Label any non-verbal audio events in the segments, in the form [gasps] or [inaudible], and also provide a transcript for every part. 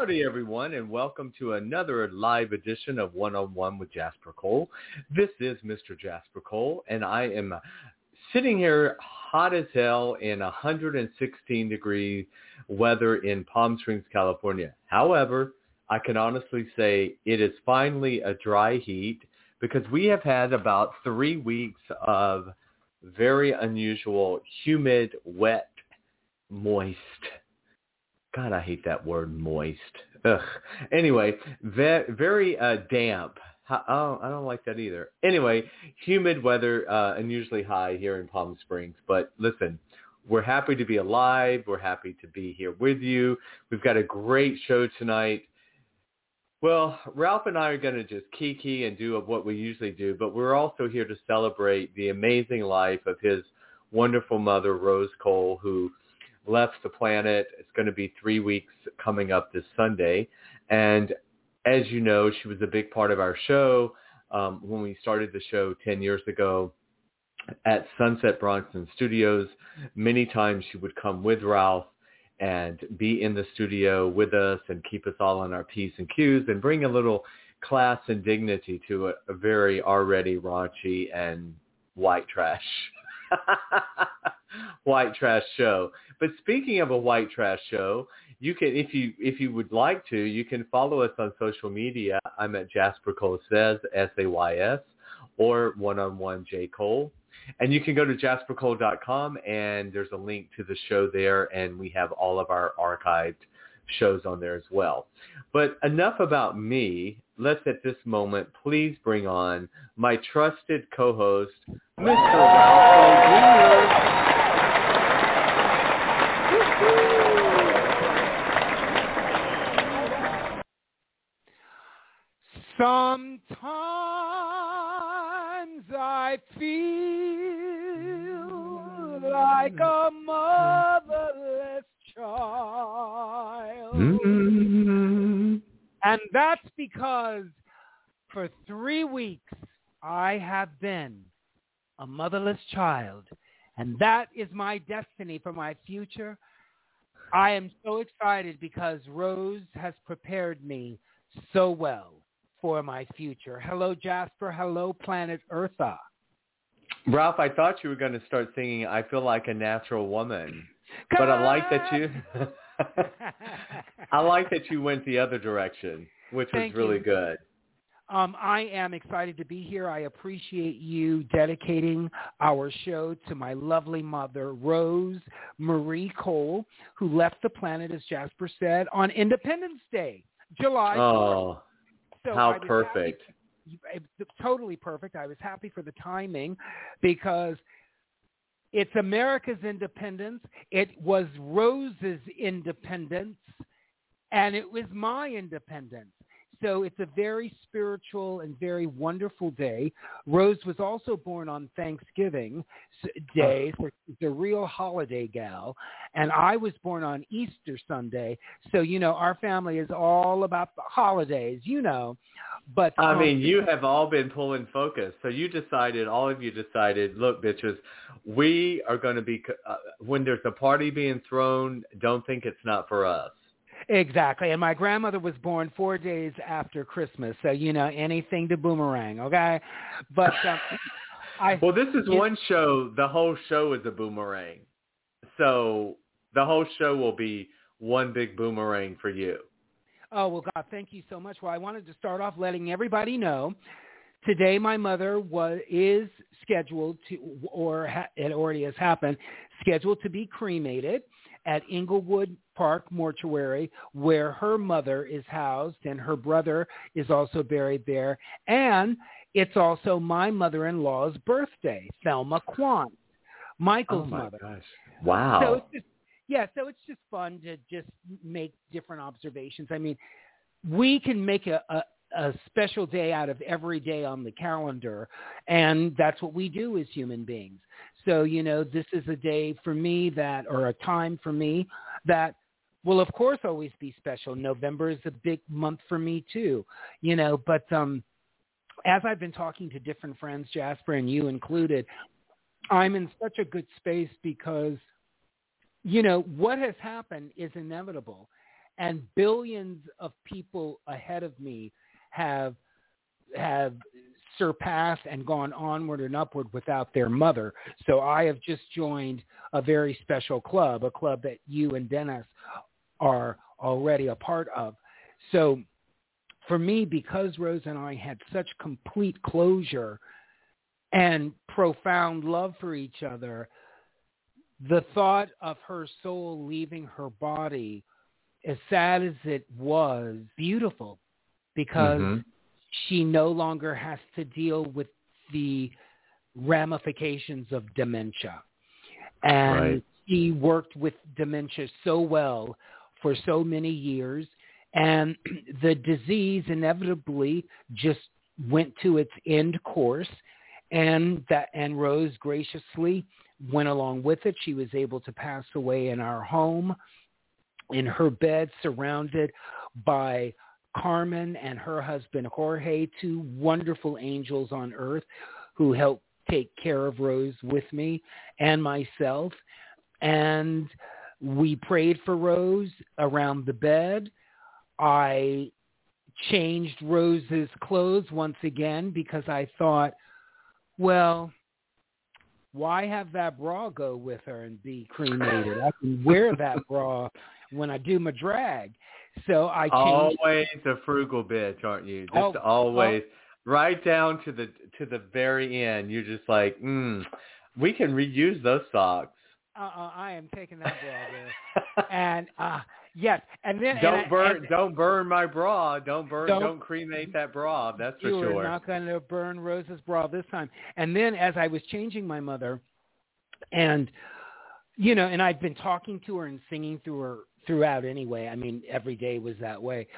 Howdy, everyone, and welcome to another live edition of One-on-One with Jasper Cole. This is Mr. Jasper Cole, and I am sitting here hot as hell in 116 degree weather in Palm Springs, California. However, I can honestly say it is finally a dry heat because we have had about three weeks of very unusual, humid, wet, moist God, I hate that word moist. Ugh. Anyway, ve- very uh, damp. Oh, I don't like that either. Anyway, humid weather, uh, unusually high here in Palm Springs. But listen, we're happy to be alive. We're happy to be here with you. We've got a great show tonight. Well, Ralph and I are going to just kiki and do what we usually do, but we're also here to celebrate the amazing life of his wonderful mother, Rose Cole, who left the planet. It's going to be three weeks coming up this Sunday. And as you know, she was a big part of our show um, when we started the show 10 years ago at Sunset Bronson Studios. Many times she would come with Ralph and be in the studio with us and keep us all on our P's and Q's and bring a little class and dignity to a, a very already raunchy and white trash [laughs] white trash show. But speaking of a white trash show, you can if you if you would like to, you can follow us on social media. I'm at Jasper Cole Says S A Y S or one on one J Cole. And you can go to jaspercole.com and there's a link to the show there and we have all of our archived shows on there as well. But enough about me. Let's at this moment please bring on my trusted co-host, Mr. Ralph Sometimes I feel like a motherless child. Mm-hmm. And that's because for three weeks I have been a motherless child. And that is my destiny for my future. I am so excited because Rose has prepared me so well for my future. Hello, Jasper. Hello, planet Eartha. Ralph, I thought you were going to start singing I Feel Like a Natural Woman. But I like that you [laughs] I like that you went the other direction, which Thank was really you. good. Um, I am excited to be here. I appreciate you dedicating our show to my lovely mother, Rose Marie Cole, who left the planet, as Jasper said, on Independence Day, July 4th. Oh, So how perfect. happy- totally perfect. I was happy for the timing because it's America's independence. It was Rose's independence, and it was my independence. So it's a very spiritual and very wonderful day. Rose was also born on Thanksgiving Day, so she's a real holiday gal. And I was born on Easter Sunday. So, you know, our family is all about the holidays, you know. But I um, mean, you have all been pulling focus. So you decided, all of you decided, look, bitches, we are going to be, uh, when there's a party being thrown, don't think it's not for us. Exactly. And my grandmother was born four days after Christmas. So, you know, anything to boomerang, okay? But um, [laughs] I Well, this is one show. The whole show is a boomerang. So the whole show will be one big boomerang for you. Oh, well, God, thank you so much. Well, I wanted to start off letting everybody know today my mother was is scheduled to, or ha, it already has happened, scheduled to be cremated at Inglewood Park Mortuary, where her mother is housed, and her brother is also buried there. And it's also my mother-in-law's birthday, Thelma Kwan, Michael's oh my mother. gosh! Wow. So it's just yeah, so it's just fun to just make different observations. I mean, we can make a, a, a special day out of every day on the calendar, and that's what we do as human beings. So, you know, this is a day for me that, or a time for me that will, of course, always be special. November is a big month for me too, you know, but um, as I've been talking to different friends, Jasper and you included, I'm in such a good space because, you know, what has happened is inevitable. And billions of people ahead of me have have surpassed and gone onward and upward without their mother. So I have just joined a very special club, a club that you and Dennis are already a part of. So for me, because Rose and I had such complete closure and profound love for each other, the thought of her soul leaving her body, as sad as it was, beautiful because mm-hmm. she no longer has to deal with the ramifications of dementia. And right. she worked with dementia so well for so many years. And [clears throat] the disease inevitably just went to its end course and that and Rose graciously went along with it. She was able to pass away in our home in her bed surrounded by Carmen and her husband Jorge, two wonderful angels on earth who helped take care of Rose with me and myself. And we prayed for Rose around the bed. I changed Rose's clothes once again because I thought, well, why have that bra go with her and be cremated? I can wear that bra when I do my drag. So I changed. always a frugal bitch, aren't you? Just oh, always, oh. right down to the to the very end. You're just like, mm, we can reuse those socks. Uh-uh, I am taking that bra [laughs] and uh yes, and then don't and, burn and, don't burn my bra. Don't burn don't, don't cremate that bra. That's for you sure. You are not going to burn Rose's bra this time. And then as I was changing my mother, and you know, and I'd been talking to her and singing through her throughout anyway. I mean, every day was that way.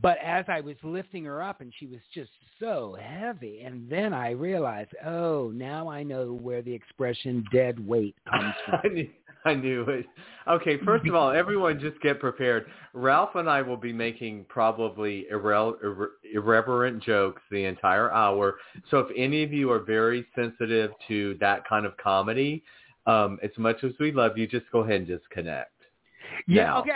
But as I was lifting her up and she was just so heavy, and then I realized, oh, now I know where the expression dead weight comes [laughs] from. I, knew, I knew it. Okay, first of all, [laughs] everyone just get prepared. Ralph and I will be making probably irre- irre- irreverent jokes the entire hour. So if any of you are very sensitive to that kind of comedy, um, as much as we love you, just go ahead and just connect. Yeah. Now. Okay.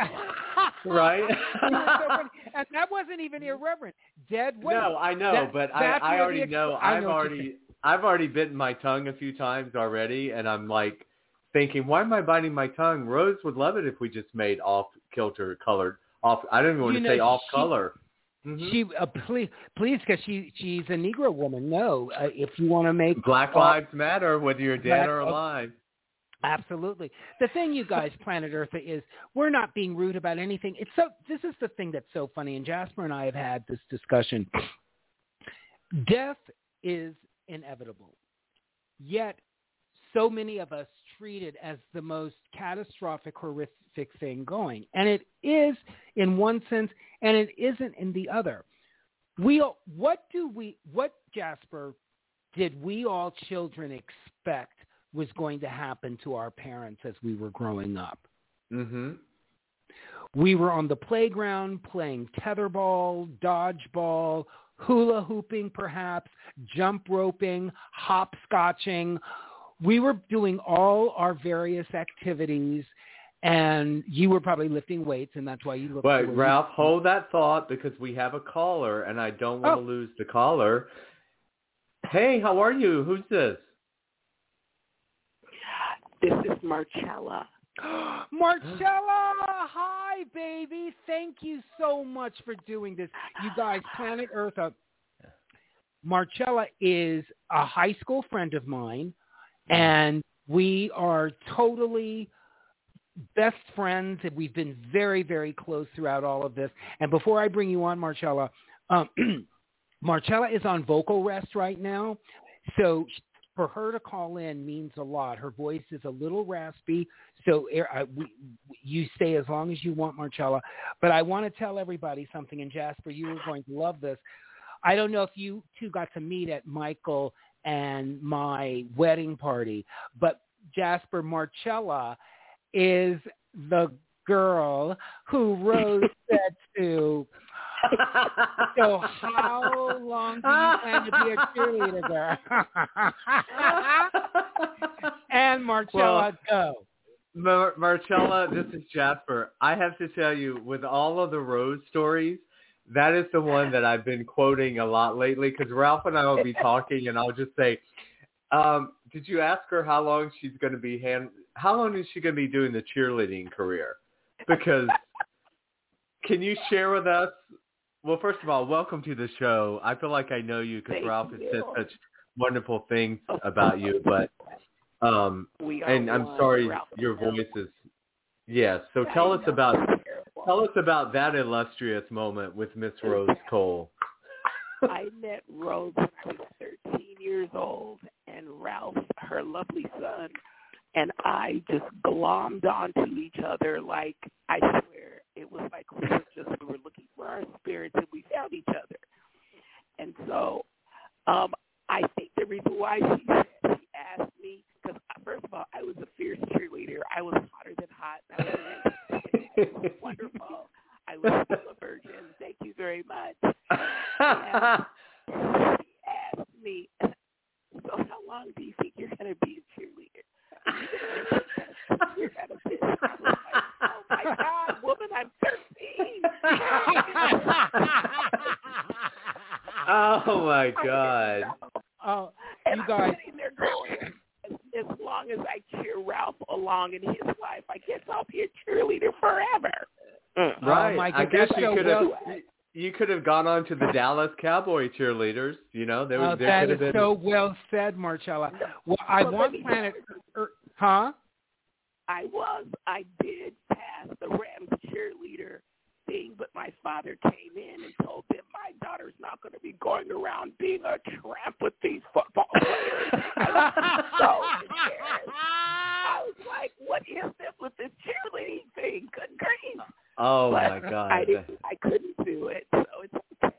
[laughs] right. [laughs] so [laughs] and that wasn't even irreverent. Dead weight. No, I know, that, but I, I already the, know. I have already. I've already bitten my tongue a few times already, and I'm like thinking, why am I biting my tongue? Rose would love it if we just made off kilter colored off. I don't even want you to know, say off she, color. Mm-hmm. She uh, please, please, because she she's a Negro woman. No, uh, if you want to make Black uh, Lives Matter, whether you're dead Black, or alive. Absolutely. The thing, you guys, Planet Earth, is we're not being rude about anything. It's so. This is the thing that's so funny, and Jasper and I have had this discussion. Death is inevitable, yet so many of us treat it as the most catastrophic, horrific thing going, and it is in one sense, and it isn't in the other. We, what do we, what Jasper, did we all children expect was going to happen to our parents as we were growing up. Mm-hmm. We were on the playground playing tetherball, dodgeball, hula hooping perhaps, jump roping, hopscotching. We were doing all our various activities and you were probably lifting weights and that's why you looked Wait, Ralph, hold that thought because we have a caller and I don't want oh. to lose the caller. Hey, how are you? Who's this? This is Marcella. [gasps] Marcella, hi, baby. Thank you so much for doing this. You guys, Planet Earth. Uh, Marcella is a high school friend of mine, and we are totally best friends. And we've been very, very close throughout all of this. And before I bring you on, Marcella, um, [clears throat] Marcella is on vocal rest right now. So for her to call in means a lot. Her voice is a little raspy, so uh, we, you stay as long as you want, Marcella. But I want to tell everybody something, and Jasper, you are going to love this. I don't know if you two got to meet at Michael and my wedding party, but Jasper Marcella is the girl who Rose [laughs] said to so how long do you plan to be a cheerleader, girl? [laughs] and Marcella, well, go. Mar- Marcella, this is Jasper. I have to tell you, with all of the Rose stories, that is the one that I've been quoting a lot lately because Ralph and I will be talking, and I'll just say, um, "Did you ask her how long she's going to be hand? How long is she going to be doing the cheerleading career?" Because can you share with us well, first of all, welcome to the show. I feel like I know you because Ralph has said such wonderful things about you. But um, and I'm sorry, your voice is yes. So tell us about tell us about that illustrious moment with Miss Rose Cole. I met Rose when I was 13 years old, and Ralph, her lovely son, and I just glommed onto each other like I swear it was like we were just we were looking for our spirits and we found each other. And so um I think the reason why she said she asked me because uh, first of all I was a fierce cheerleader. I was hotter than hot. I was, was wonderful. I was still a virgin. Thank you very much. [laughs] And she asked me, so how long do you think you're going to be a cheerleader? You're going to be. Like, oh my [laughs] God, woman, I'm 13. oh my God. Oh, and you I'm sitting there going, as, as long as I cheer Ralph along in his life, I guess I'll be a cheerleader forever. Mm. Oh, right. Oh my I guess you so could have. well- You could have gone on to the Dallas Cowboy cheerleaders. You know, there, Oh, there that could is been. so well said, Marcella. Well, I Well, want Planet tell Earth, huh? I was, I did pass the Rams cheerleader thing, but my father came in and told them my daughter's not going to be going around being a tramp with these football players. I was so embarrassed. I was like, what is this with this cheerleading thing? Good grief. Oh but my God. I didn't, I couldn't do it, so it's okay.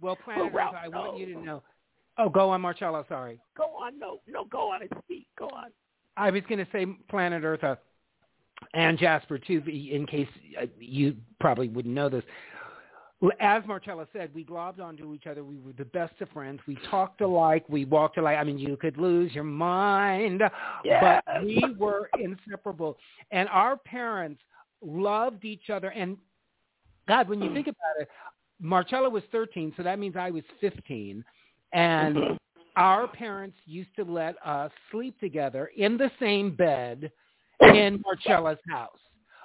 Well, [laughs] Planet Earth, Ralph, I want you to know. Oh, go on, Marcella. Sorry. go on, no, no, go on and speak. Go on. I was going to say Planet Earth uh, and Jasper too, in case uh, you probably wouldn't know this. As Marcella said, we globbed onto each other. We were the best of friends. We talked alike. We walked alike. I mean, you could lose your mind, Yes. but we were inseparable. And our parents loved each other. And God, when you think about it, Marcella was 13, so that means I was 15. And Mm-hmm. Our parents used to let us sleep together in the same bed in Marcella's house.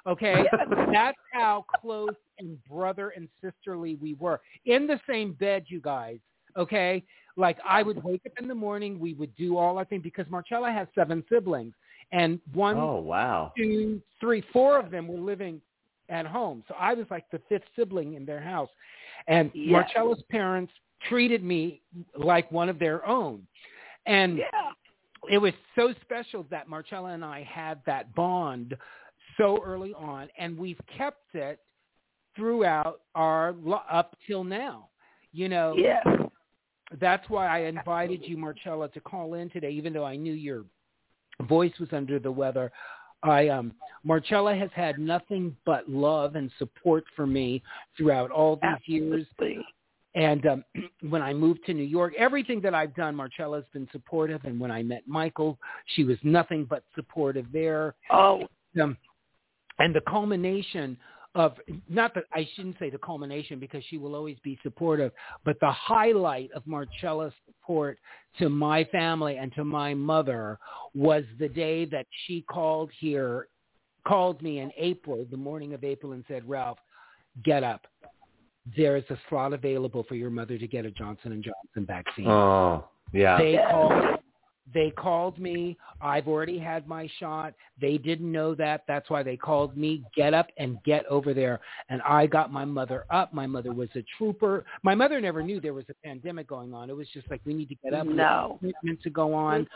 Okay? [laughs] That's how close and brother and sisterly we were. In the same bed, you guys. Okay? Like I would wake up in the morning, we would do all our thing because Marcella has seven siblings. And one, Oh wow. two, three, four of them were living at home. So I was like the fifth sibling in their house. And Yes. Marcella's parents treated me like one of their own. And Yeah. it was so special that Marcella and I had that bond so early on, and we've kept it throughout our up till now. You know, Yes. that's why I invited you, Marcella, to call in today, even though I knew your voice was under the weather. I um Marcella has had nothing but love and support for me throughout all these years. And um, [clears throat] when I moved to New York, everything that I've done, Marcella's been supportive. And when I met Michael, she was nothing but supportive there. Oh, Um, and the culmination of, not that I shouldn't say the culmination because she will always be supportive, but the highlight of Marcella's support to my family and to my mother was the day that she called here, called me in April, the morning of April, and said, Ralph, get up there is a slot available for your mother to get a Johnson and Johnson vaccine. Oh yeah. They called they called me. I've already had my shot. They didn't know that. That's why they called me. Get up and get over there. And I got my mother up. My mother was a trooper. My mother never knew there was a pandemic going on. It was just like we need to get up. No. Meant to go on.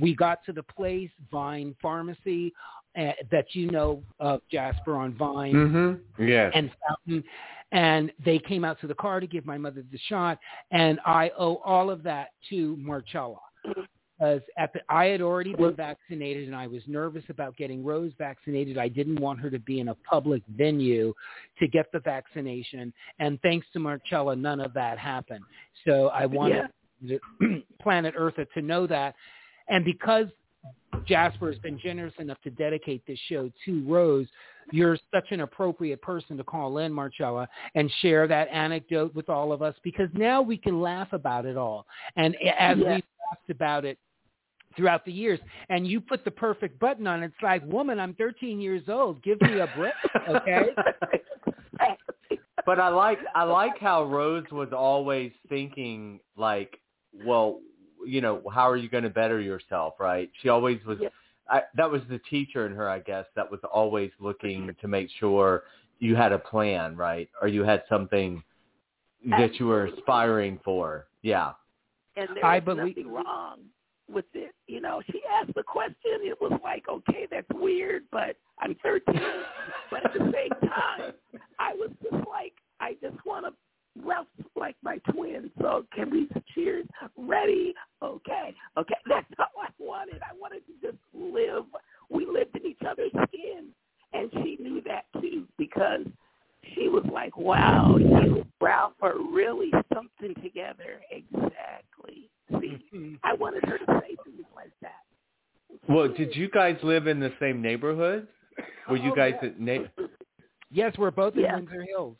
We got to the place, Vine Pharmacy, uh, that you know of Jasper on Vine Mm-hmm. Yes. and Fountain. And they came out to the car to give my mother the shot, and I owe all of that to Marcella. Because at the, I had already been vaccinated, and I was nervous about getting Rose vaccinated. I didn't want her to be in a public venue to get the vaccination, and thanks to Marcella, none of that happened. So I wanted the [clears throat] Planet Eartha to know that, and because Jasper has been generous enough to dedicate this show to Rose, you're such an appropriate person to call in, Marcella, and share that anecdote with all of us because now we can laugh about it all. And as Yes. we've talked about it throughout the years, and you put the perfect button on it, it's like, woman, I'm 13 years old. Give me a break, okay? [laughs] but I like I like how Rose was always thinking like, well, you know, how are you going to better yourself, right? She always was. Yep. I, that was the teacher in her, I guess, that was always looking to make sure you had a plan, right, or you had something that you were aspiring for. Yeah. and there I was believe- nothing wrong with it. You know, she asked the question. It was like, okay, that's weird, but I'm 13. but at the same time, I was just like, I just want to Ralph's like my twin, so can we cheers? Ready? Okay, okay. [laughs] That's how I wanted. I wanted to just live. We lived in each other's skin, and she knew that too because she was like, "Wow, you and Ralph are really something together." Exactly. See, mm-hmm. I wanted her to say things like that. Well, did you guys live in the same neighborhood? Were you Oh, guys yeah. at na- [laughs] yes, we're both in Yeah. Windsor Hills.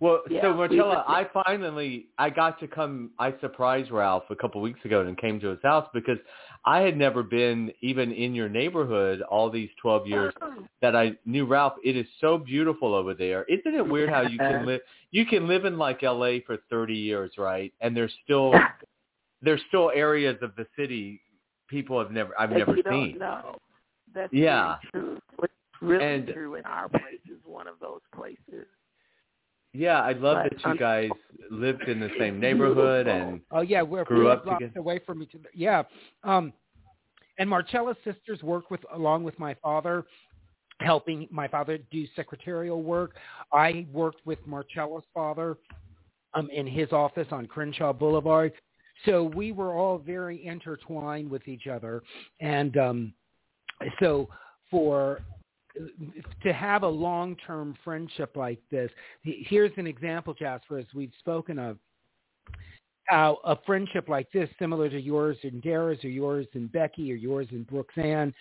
Well, Yeah, so Marcella, I finally I got to come. I surprised Ralph a couple weeks ago and came to his house because I had never been even in your neighborhood all these twelve years oh. that I knew Ralph. It is so beautiful over there. Isn't it weird how you can [laughs] live? You can live in like L.A. for thirty years, right? And there's still [laughs] there's still areas of the city people have never I've that never seen. know. That's Yeah. very true. What's really And- true in our place is one of those places. Yeah, I love But, that you um, guys lived in the same neighborhood and Oh yeah, we're Grew four up blocks together. away from each other. Yeah, um, and Marcella's sisters work with along with my father, helping my father do secretarial work. I worked with Marcella's father um, in his office on Crenshaw Boulevard. So we were all very intertwined with each other, and um, so for to have a long-term friendship like this, here's an example, Jasper, as we've spoken of how a friendship like this, similar to yours and Dara's or yours and Becky or yours and Brooksanne,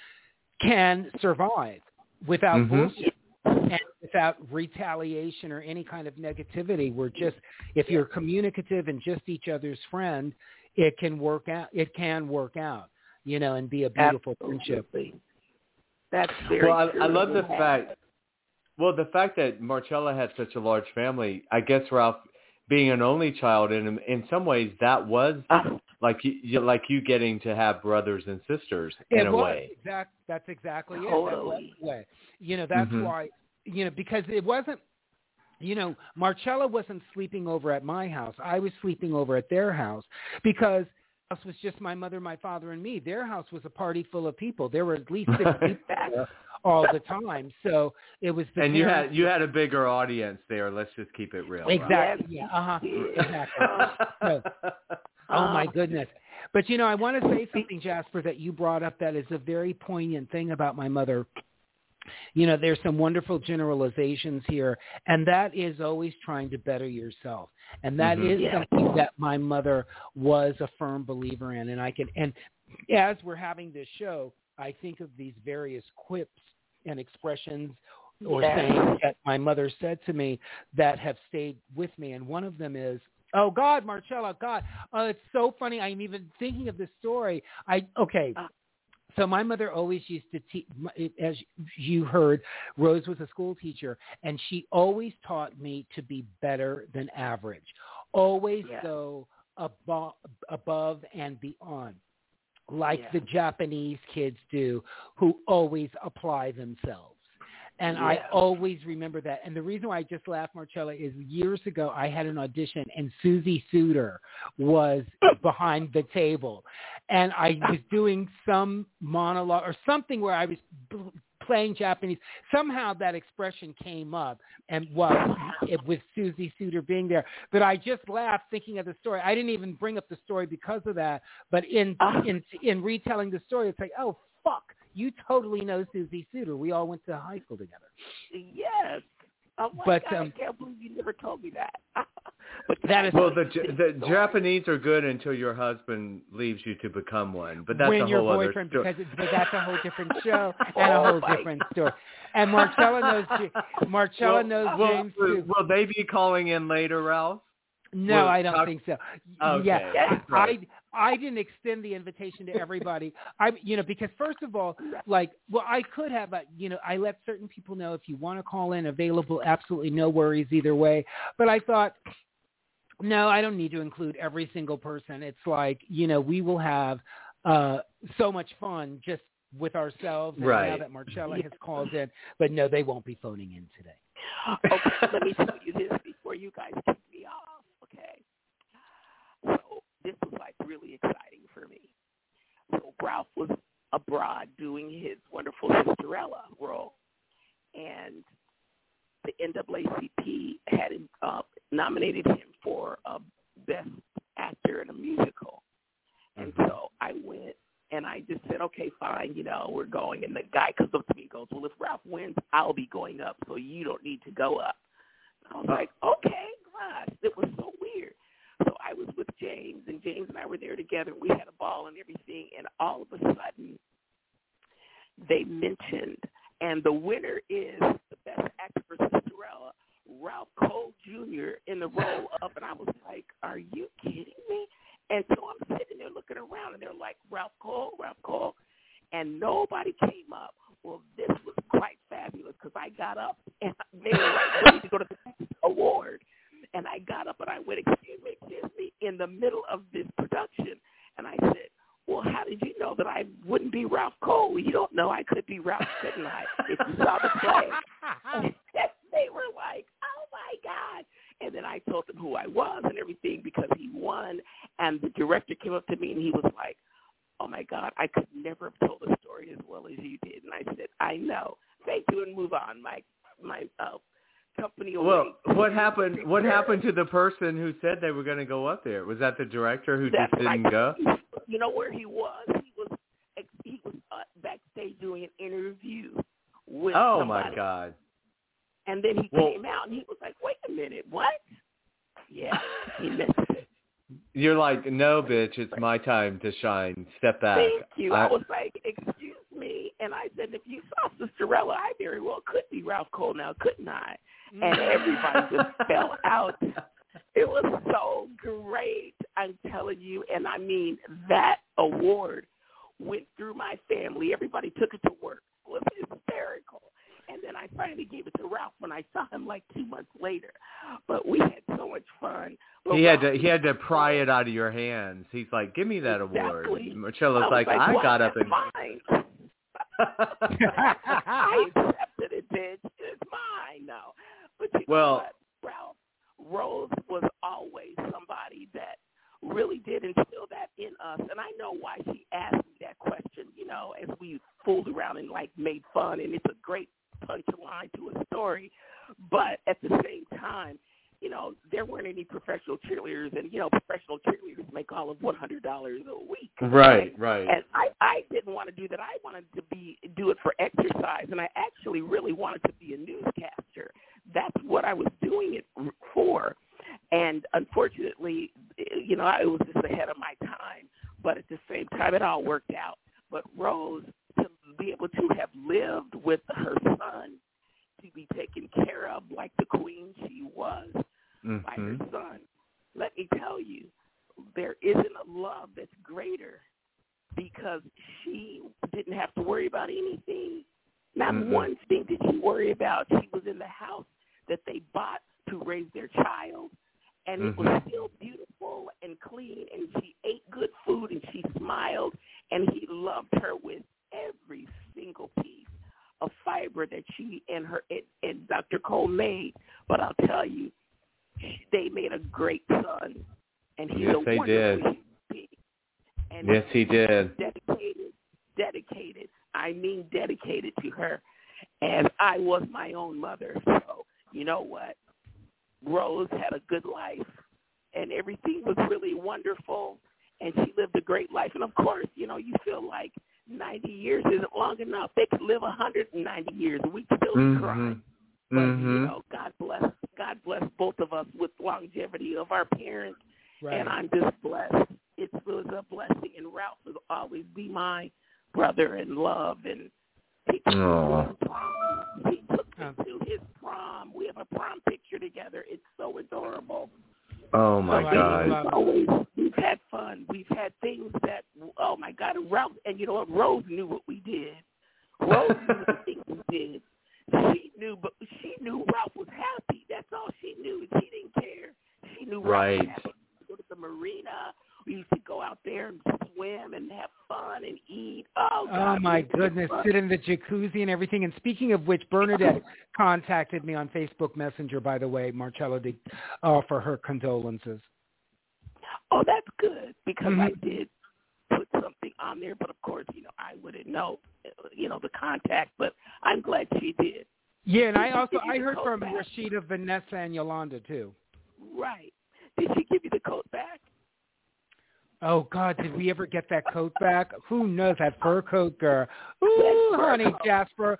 can survive without Mhm. bullshit and without retaliation or any kind of negativity. We're just, if you're communicative and just each other's friend, it can work out. It can work out, you know, and be a beautiful friendship. Absolutely. That's very well, I, true. I love the Yeah. fact. Well, the fact that Marcella had such a large family, I guess Ralph, being an only child, in in some ways that was Uh, like you, you like you getting to have brothers and sisters in a was way. exact. That's exactly it. Totally. was the way. You know, that's Mhm. why. You know, because it wasn't. You know, Marcella wasn't sleeping over at my house. I was sleeping over at their house because house was just my mother, my father, and me. Their house was a party full of people. There were at least six [laughs] people there all the time. So it was the And you had you had a bigger audience there. Let's just keep it real. exactly. Yes, Yeah. Uh huh. you did. Exactly. [laughs] Oh my goodness. But you know, I want to say something, Jasper, that you brought up that is a very poignant thing about my mother. You know, there's some wonderful generalizations here, and that is always trying to better yourself. And that Mhm. is Yes. something that my mother was a firm believer in. And I can and as we're having this show, I think of these various quips and expressions or Yes. sayings that my mother said to me that have stayed with me. And one of them is, "Oh God, Marcella, God, oh, it's so funny. I'm even thinking of this story. I okay." So my mother always used to teach, as you heard, Rose was a school teacher, and she always taught me to be better than average, always Yeah. go above, above and beyond. like Yeah. the Japanese kids do, who always apply themselves. And I always remember that. And the reason why I just laugh, Marcella, is years ago I had an audition and Susie Suter was [laughs] behind the table. And I was doing some monologue or something where I was playing Japanese. Somehow that expression came up and was [laughs] it, with Susie Suter being there. But I just laughed thinking of the story. I didn't even bring up the story because of that. But in Ah. in in retelling the story, it's like, oh fuck, you totally know Susie Suter. We all went to high school together. Yes. Oh my But, God, um, I can't believe you never told me that. [laughs] but That is- Well, the [laughs] the Japanese are good until your husband leaves you to become one, but that's when a your whole other boyfriend, story. because it's, but that's a whole different [laughs] show and a Oh, whole my different story. And Marcella knows Ja- Marcella Well, knows will, James too. will they be calling in later, Ralph? No, well, I don't talk- think so. Okay, Yeah, that's I, right. I I didn't extend the invitation to everybody. I you know because first of all, like well I could have uh, you know I let certain people know if you want to call in available absolutely no worries either way. But I thought no, I don't need to include every single person. It's like you know we will have uh so much fun just with ourselves and now Right. that Marcella has called in. But no, they won't be phoning in today. okay, let me tell you this before you guys kick me off, okay? So this was like really exciting for me. So Ralph was abroad doing his wonderful Cinderella role, and the NAACP had uh, nominated him for a Best Actor in a Musical. And so I went and I just said, okay, fine, you know, we're going. And the guy comes up to me and goes, well, if Ralph wins, I'll be going up, so you don't need to go up. I was like, okay, gosh, it was so. So I was with James, and James and I were there together. We had a ball and everything, and all of a sudden, they mentioned, and the winner is the best actor for Cinderella, Ralph Cole Jr. in the role of, and I was like, are you kidding me? And so I'm sitting there looking around, and they're like, Ralph Cole, Ralph Cole, and nobody came up. Well, this was quite fabulous because I got up and [laughs] they were like ready to go to the next award, and I got up and I went, excuse me, excuse me, in the middle of this production, and I said, well, how did you know that I wouldn't be Ralph Cole? Well, you don't know I could be Ralph, couldn't I? If you saw the play. And they were like, oh my God. And then I told them who I was and everything because he won. And the director came up to me and he was like, oh my God, I could never have told the story as well as you did. And I said, I know. Thank you and move on. My, my uh, company will Well, wait. what happened? What happened to the person who said they were going to go up there? Was that the director who That's just didn't right. go? You know where he was? He was he was uh, backstage doing an interview with Oh somebody. my God! And then he Well- came out and he was like, "Wait a minute, what?" Yeah, he missed it. [laughs] You're like, no, bitch, it's my time to shine. Step back. Thank you. I, I- was like, "Excuse me," and I said, "If you saw Sisterella, I very well could be Ralph Cole now, couldn't I?" And mm. everybody just [laughs] fell out. It was so great. I'm telling you, and I mean that award went through my family. Everybody took it to work. It was hysterical. And then I finally gave it to Ralph when I saw him like two months later. But we had so much fun. But he had to he had to pry it out of your hands. He's like, give me that award. Exactly. Marcella's I was like, I "Well, got up and. mine. [laughs] I accepted it, bitch. It's mine now. But you Well- know what, Ralph? Rose was always somebody that really did instill that in us. And I know why she asked me that question, you know, as we fooled around and like made fun and it's a great punchline to a story. But at the same time, you know, there weren't any professional cheerleaders and, you know, professional cheerleaders make all of one hundred dollars a week. right, right. And I, I didn't want to do that. I wanted to be do it for exercise, and I actually really wanted to be a newscaster. That's what I was doing it for. And unfortunately, I was just ahead of my time. But at the same time, it all worked out. But Rose, to be able to have lived with her son, to be taken care of like the queen she was, by her Mhm. son. Let me tell you, there isn't a love that's greater because she didn't have to worry about anything. Not Mm-mm. one thing did she worry about. She was in the house that they bought to raise their child, and it was Mhm. still beautiful and clean, and she ate good food, and she smiled, and he loved her with every single piece of fiber that she and her and, and Dr. Cole made. But I'll tell you, they made a great son, and he's Yes, a they wonderful did. human being. And Yes, he did. dedicated, dedicated. I mean, dedicated to her, as I was my own mother. So you know what? Rose had a good life, and everything was really wonderful, and she lived a great life. And of course, you know, you feel like 90 years isn't long enough. They could live 190 years, and we still Mhm. cry. But you Mhm. know, God bless, God bless both of us with longevity of our parents Right. and I'm just blessed. It was a blessing, and Ralph will always be my brother in love. And he took, me to Aw. his prom. he took me Oh. to his prom. We have a prom picture together. It's so adorable. Oh my So I God. love- We've always we've had fun. We've had things that oh my God, and Ralph and you know what? Rose knew what we did. Rose knew the things we did. She knew, but she knew Ralph was happy. That's all she knew. and She didn't care. She knew Ralph Right. was happy. We go to the marina. We used to go out there and swim and have fun and eat. Oh, God, Oh my we had goodness, fun. sit in the jacuzzi and everything. And speaking of which, Bernadette contacted me on Facebook Messenger, by the way, Marcello, to offer her condolences. Oh, that's good because I Mhm. did put something on there, but of course, you know, I wouldn't know, uh, you know, the contact. But I'm glad she did. Yeah, and I also I heard from back? Rashida, Vanessa, and Yolanda too. Right? Did she give you the coat back? Oh God, did we ever get that coat back? Who knows that fur coat, girl? Ooh, honey, coat. Jasper.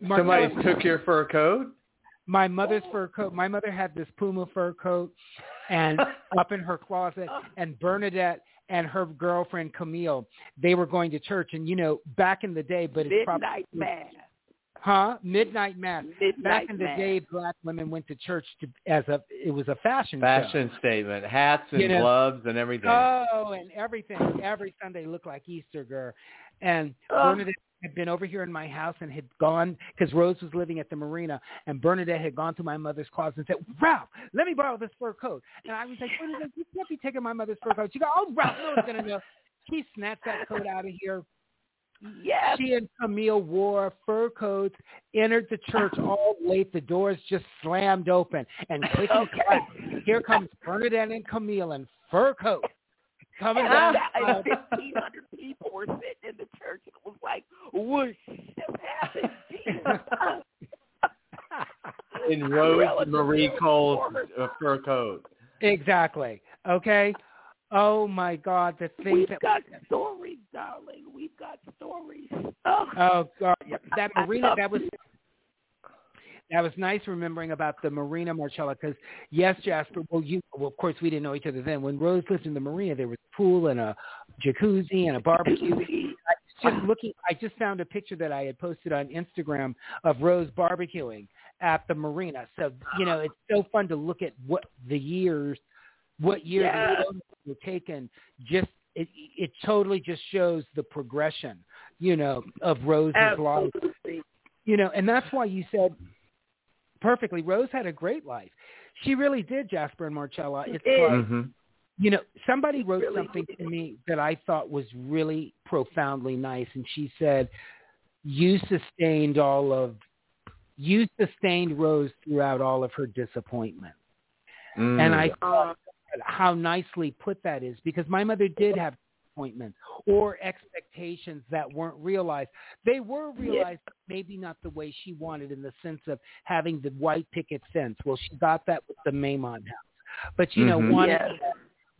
Somebody Marcella- took your fur coat? my mother's fur coat. My mother had this Puma fur coat, and [laughs] up in her closet. And Bernadette and her girlfriend Camille, they were going to church. And you know, back in the day, but it's probably Midnight mass. Huh midnight mass. Midnight Back in the mass. day, black women went to church to, as a it was a fashion show. Fashion statement. Hats and You know- gloves and everything. Oh, and everything. Every Sunday looked like Easter girl. And Oh. Bernadette had been over here in my house and had gone because Rose was living at the marina, and Bernadette had gone to my mother's closet and said, "Ralph, let me borrow this fur coat." And I was like, "Bernadette, you can't be taking my mother's fur coat." She go, "Oh, Ralph, no one's gonna know." She snatched that coat out of here. Yes. She and Camille wore fur coats, entered the church [laughs] all late. The doors just slammed open, and click and Okay. clack, here comes Bernadette and Camille in fur coats coming And down. that- the and 1,500 people were sitting in the church, and it was like, whoosh, this happened. Jesus. In Rose Marie Cole's uh, fur coat. Exactly. Okay. Oh my God, the things We've that got stories, darling. We've got stories. Oh, oh God, that marina that was that was nice remembering about the marina, Marcella. Because yes, Jasper. Well, you well, of course we didn't know each other then. When Rose lived in the marina, there was a pool and a jacuzzi and a barbecue. I just looking I just found a picture that I had posted on Instagram of Rose barbecuing at the marina. So, you know, it's so fun to look at what the years what year Yeah. the were taken just it it totally just shows the progression, you know, of Rose's life. You know, and that's why you said perfectly Rose had a great life. She really did, Jasper and Marcella. It's did. like hmm you know, somebody wrote Really something to me that I thought was really profoundly nice, and she said, "You sustained all of, you sustained Rose throughout all of her disappointment." Mm. And I Uh, thought how nicely put that is, because my mother did have disappointments or expectations that weren't realized. They were realized, but maybe not the way she wanted, in the sense of having the white picket fence. Well, she got that with the Maymont house, but you know, Mhm. wanting Yes.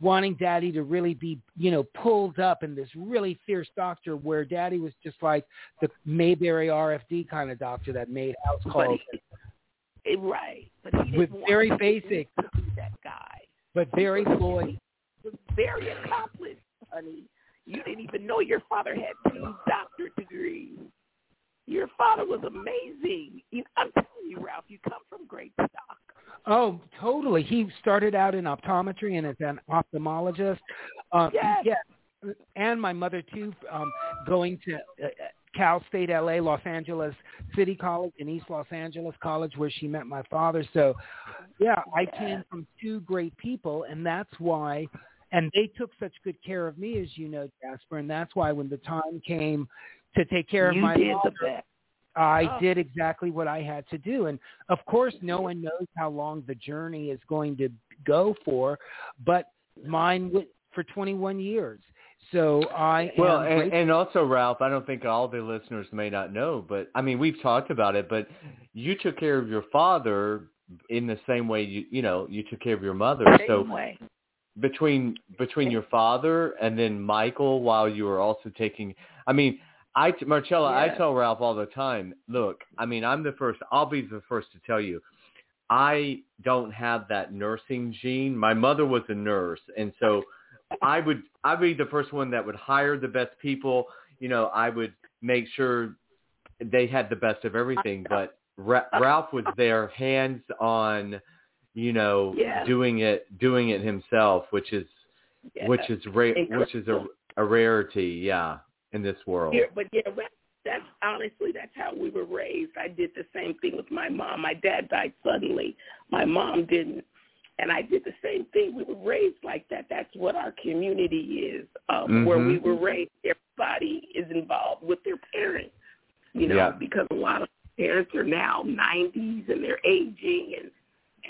wanting daddy to really be, you know, pulled up in this really fierce doctor where daddy was just like the Mayberry RFD kind of doctor that made house But calls, he, eh, right. But he didn't With very basic- That guy but very loyal. was very accomplished, honey. You didn't even know your father had two doctorate degrees. Your father was amazing. You, I'm telling you, Ralph, you come from great stock. Oh, totally. He started out in optometry and as an ophthalmologist. Um, Yes. yeah. And my mother too, um, going to uh, Cal State LA, Los Angeles City College and East Los Angeles College where she met my father. So yeah, I came from two great people and that's why And they took such good care of me, as you know, Jasper, and that's why when the time came to take care you of my the. I Oh. did exactly what I had to do. And of course, no one knows how long the journey is going to go for, but mine went for 21 years. So I Well, and, and also, Ralph, I don't think all the listeners may not know, but I mean, we've talked about it, but you took care of your father in the same way you, you know, you took care of your mother. Same So way. between between your father and then Michael, while you were also taking, I mean, I Marcella, I tell Ralph all the time. Look, I mean, I'm the first. I'll be the first to tell you. I don't have that nursing gene. My mother was a nurse, and so I would I'd be the first one that would hire the best people. You know, I would make sure they had the best of everything. But Ra- Ralph was there, hands on, you know, Yeah. doing it doing it himself, which is Yeah. which is rare, which is a, a rarity, yeah, in this world. Yeah, but yeah, that- that's honestly that's how we were raised. I did the same thing with my mom. My dad died suddenly. My mom didn't, and I did the same thing. We were raised like that. That's what our community is. Um, Where Mhm. we were raised, everybody is involved with their parents. You know, Yeah. because a lot of parents are now 90s and they're aging and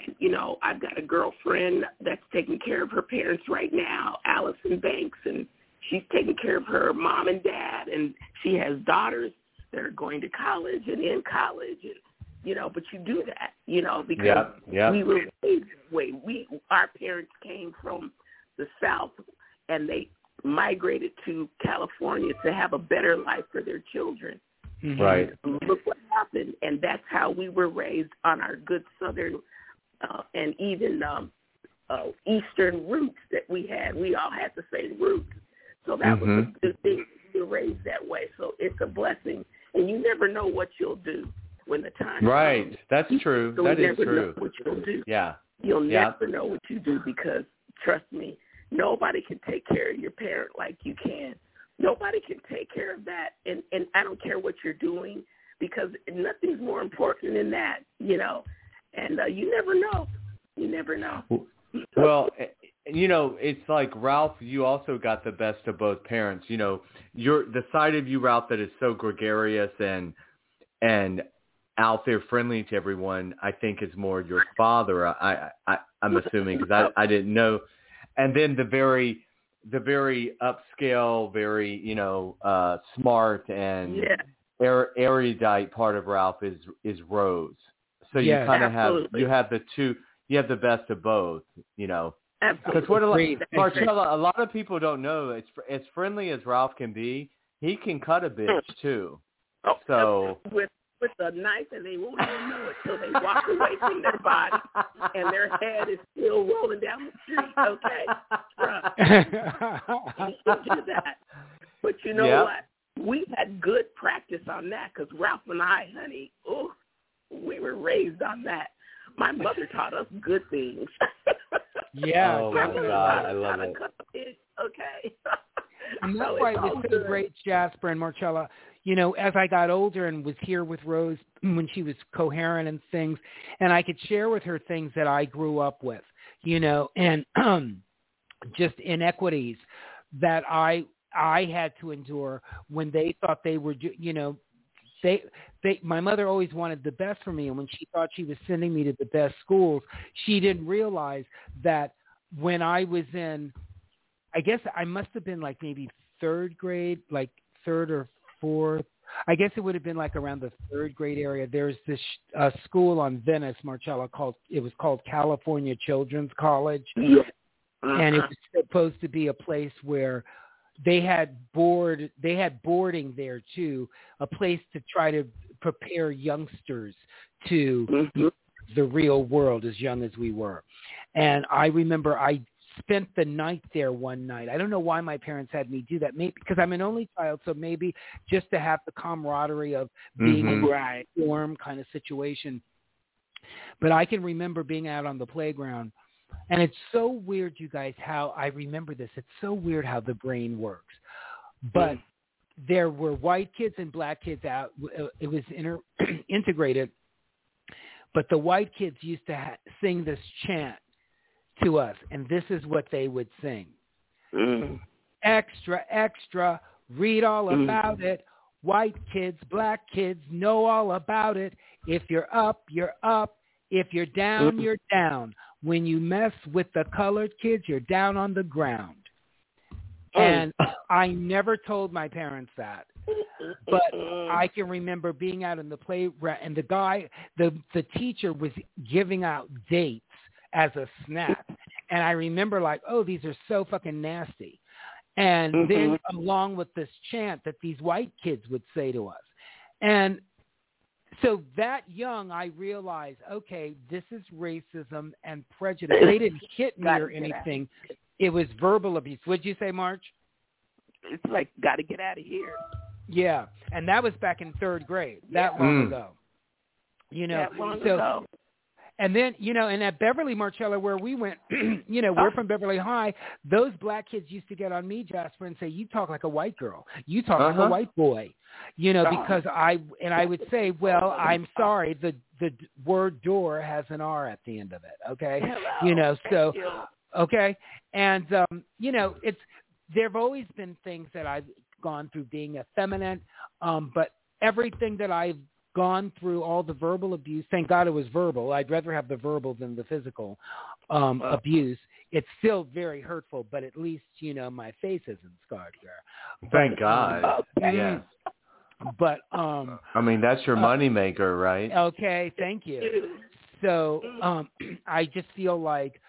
and you know I've got a girlfriend that's taking care of her parents right now, Allison Banks, and she's taking care of her mom and dad, and she has daughters that are going to college and in college, and you know. But you do that, you know, because Yeah, yeah. we were raised that way. We our parents came from the South, and they migrated to California to have a better life for their children Mhm. Right. look what happened and that's how we were raised on our good southern uh, and even um uh, eastern roots that we had we all had the same roots so that was Mhm. a good thing we were raised that way so it's a blessing and you never know what you'll do when the time Right. comes. That's true. so That is true. what you'll do Yeah. You'll Yeah. never know what you do because trust me, nobody can take care of your parent like you can. Nobody can take care of that, and and I don't care what you're doing because nothing's more important than that, you know. And uh, you never know. You never know. Well, eh, you know, it's like Ralph. You also got the best of both parents. You know, you're the side of you, Ralph, that is so gregarious and and out there, friendly to everyone. I think is more your father. I, I I'm assuming because I I didn't know. And then the very the very upscale, very you know uh smart and yeah, er- erudite part of Ralph is is Rose. So you Yes. kind of have you have the two you have the best of both, you know. absolutely. Because what a lot, Marcella, a lot of people don't know. As as friendly as Ralph can be, he can cut a bitch too. Oh, So with with a knife, and they won't even know it till they walk away from their body, and their head is still rolling down the street. Okay, Trust. you do that. But you know Yep. what? We had good practice on that because Ralph and I, honey, oh, we were raised on that. My mother taught us good things. [laughs] yeah, Oh, My my God, I love to it. cut fish, Okay. [laughs] And that's So why it was so good. great, Jasper and Marcella. You know, as I got older and was here with Rose when she was coherent and things, and I could share with her things that I grew up with, you know, and um, [clears throat] just inequities that I I had to endure when they thought they were, you know, they they my mother always wanted the best for me, and when she thought she was sending me to the best schools, she didn't realize that when I was in I guess I must have been like maybe third grade, like third or fourth. I guess it would have been like around the third grade area. There's this uh, school on Venice, Marcella, called it was called California Children's College, Yeah. and it Uh-huh. was supposed to be a place where they had board they had boarding there too, a place to try to prepare youngsters to Mhm. the real world as young as we were. And I remember I spent the night there one night. I don't know why my parents had me do that. Maybe because I'm an only child, so maybe just to have the camaraderie of being in Mhm. a warm kind of situation. But I can remember being out on the playground. And it's so weird, you guys, how I remember this. It's so weird how the brain works. But there were white kids and black kids out. Uh, It was inter- [clears throat] integrated. But the white kids used to ha- sing this chant to us, and this is what they would sing. Mm. Extra, extra. Read all Mm. about it. White kids, black kids know all about it. If you're up, you're up. If you're down, Mm. you're down. When you mess with the colored kids, you're down on the ground. Oh. And I never told my parents that. But Mm. I can remember being out in the playground and the guy, the the teacher was giving out dates as a snack, and I remember like, oh, these are so fucking nasty. And then along with this chant that these white kids would say to us, and so that young, I realized, okay, this is racism and prejudice. They didn't [coughs] hit me or anything. It was verbal abuse. What'd you say, March? it's like got to get out of here. Yeah, and that was back in third grade. That long Mm. ago. You know, that long so ago. And then you know, and at Beverly Marcella, where we went, [clears throat] you know, we're Oh. from Beverly High. Those black kids used to get on me, Jasper, and say, "You talk like a white girl. You talk like Uh-huh. a white boy." You know, Oh. because I and I would say, "Well, I'm sorry. The the word door has an R at the end of it." Okay, Hello. you know, so okay and um you know it's there've always been things that i've gone through being effeminate um but everything that i've gone through all the verbal abuse thank god it was verbal i'd rather have the verbal than the physical um abuse it's still very hurtful but at least you know my face isn't scarred there Thank God. Okay. Yes. but um I mean, that's your Uh, moneymaker, right? okay thank you So um, [clears throat] I just feel like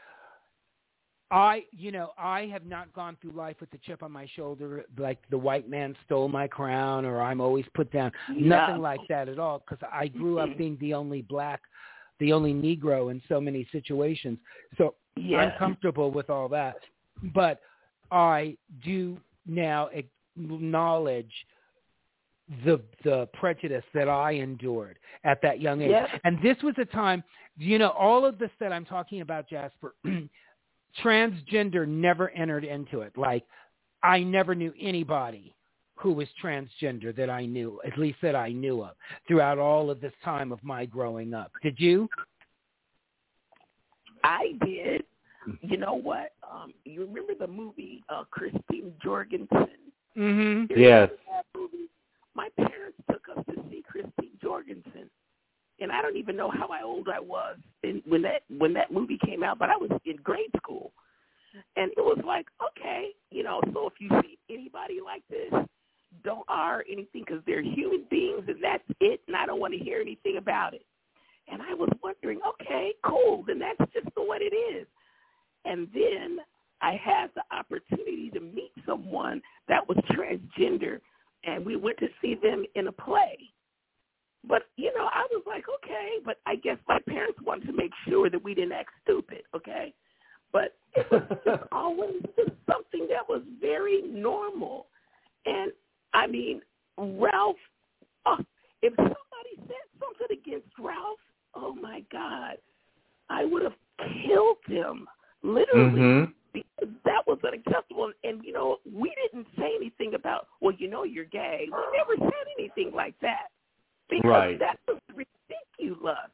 I, you know, I have not gone through life with the chip on my shoulder, like the white man stole my crown, or I'm always put down. Nothing like that at all, because I grew up Mhm. being the only black, the only Negro in so many situations. So Yeah. I'm comfortable with all that, but I do now acknowledge the the prejudice that I endured at that young age. And this was a time, you know, all of this that I'm talking about, Jasper, [clears throat] transgender never entered into it. Like I never knew anybody who was transgender that I knew, at least that I knew of, throughout all of this time of my growing up. Did you? I did. You know what? Um, you remember the movie uh, Christine Jorgensen? Mm-hmm. You Yes. remember that movie? My parents took us to see Christine Jorgensen, and I don't even know how old I was in, when that when that movie came out, but I was in grade school, and it was like, okay, you know. So if you see anybody like this, don't R anything because they're human beings, and that's it. And I don't want to hear anything about it. And I was wondering, okay, cool, then that's just what it is. And then I had the opportunity to meet someone that was transgender, and we went to see them in a play. But, you know, I was like, okay, but I guess my parents wanted to make sure that we didn't act stupid, okay? But it was [laughs] just always just something that was very normal. And, I mean, Ralph, uh, if somebody said something against Ralph, oh, my God, I would have killed him, literally Mhm. because that was unacceptable. And, you know, we didn't say anything about, well, you know, you're gay. We never said anything like that because Right. that was ridiculous.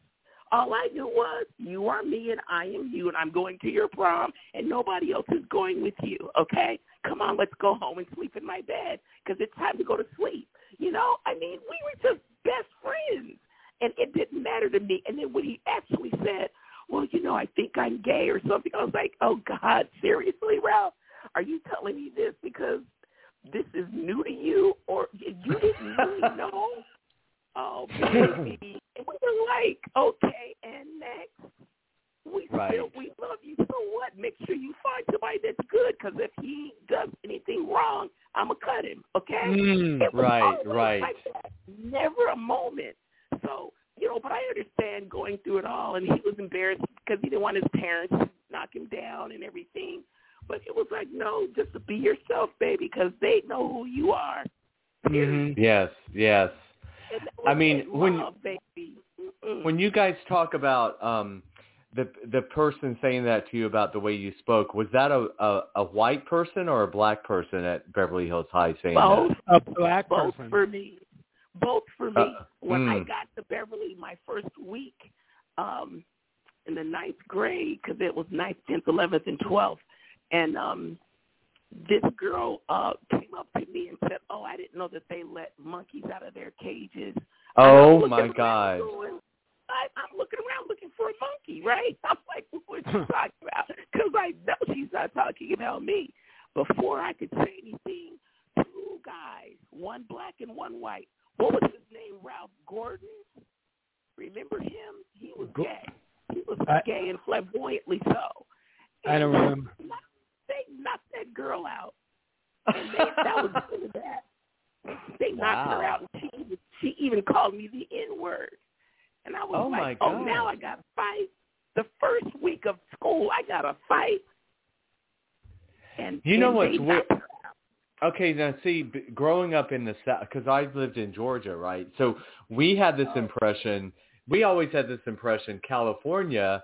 All I knew was you are me and I am you, and I'm going to your prom, and nobody else is going with you. Okay, come on, let's go home and sleep in my bed because it's time to go to sleep. You know, I mean, we were just best friends, and it didn't matter to me. And then when he actually said, well, you know, I think I'm gay or something. I was like, oh, God, [laughs] seriously, Ralph? Are you telling me this because this is new to you or you didn't really [laughs] know? Oh, baby. [laughs] And we were like, okay, and next. We Right. still, we love you. So what? Make sure you find somebody that's good because if he does anything wrong, I'm going to cut him, okay? Mm. Right, right. Like. Never a moment. So, you know, but I understand going through it all, and he was embarrassed because he didn't want his parents to knock him down and everything. But it was like, no, just be yourself, baby, because they know who you are. Mhm. Yes, yes. And that I mean, when- love, baby. When you guys talk about um the the person saying that to you about the way you spoke, was that a a, a white person or a black person at Beverly Hills High saying that? both, A black both person. for me, both for me. Uh, when I mm. got to Beverly, my first week um, in the ninth grade, because it was ninth, tenth, eleventh, and twelfth, and um, this girl uh came up to me and said, "Oh, I didn't know that they let monkeys out of their cages." Oh my God. going, I, I'm looking around looking for a monkey, right? [laughs] I'm like, what you talking about? Because I know she's not talking about me. Before I could say anything, two guys, one black and one white. What was his name? Ralph Gordon. Remember him? He was gay. He was I- gay and flamboyantly so. I don't remember. They knocked that girl out, and they, [laughs] that was that. They knocked her out, and she even, she even called me the N word. And I was Oh, my like, oh, now I got fight. The first week of school, I got to fight. And You know and what's weird- knocked her out. Okay, now see, b- growing up in the South, because I lived in Georgia, right? So we had this oh. impression. We always had this impression. California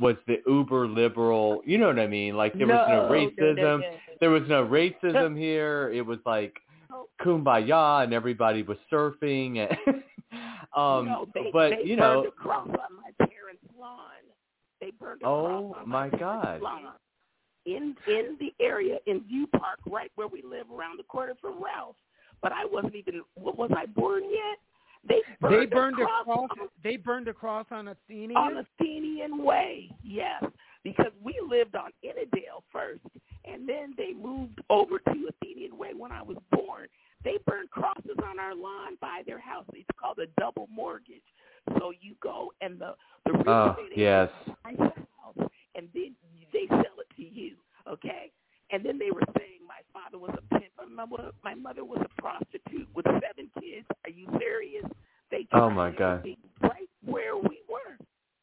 was the uber liberal. You know what I mean? Like there was no No, no, racism. no, no. There was no racism [laughs] here. It was like kumbaya, and everybody was surfing. And [laughs] um, no, they, but they you know, a cross on my parents' lawn. They burned a Oh, cross on my my, God. lawn. In in the area in View Park, right where we live, around the corner from Ralph. But I wasn't even. What was I born yet? They burned, They burned a a cross cross. on They burned a cross on Athenian. on Athenian Way, yes, because we lived on Inadale first, and then they moved over to Athenian Way when I was born. They burned crosses on our lawn by their house. It's called a double mortgage. So you go and the the real oh estate agent yes, buys the house, and then they sell it to you, okay? And then they were saying my father was a pimp, my mother, my mother was a prostitute with seven kids. Are you serious? They Oh, tried my God. Right where we were,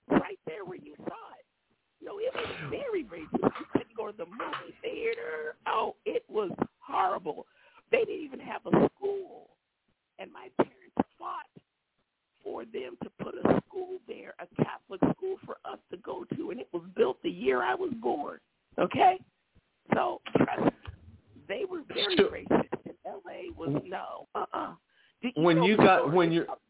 right there where you saw it. No, it was very racist. You couldn't go to the movie theater. Oh, it was horrible. They didn't even have a school, and my parents fought for them to put a school there, a Catholic school for us to go to, and it was built the year I was born. Okay, so trust me, they were very So- racist. And L.A. was no, uh-uh. Did When you got- when you- about-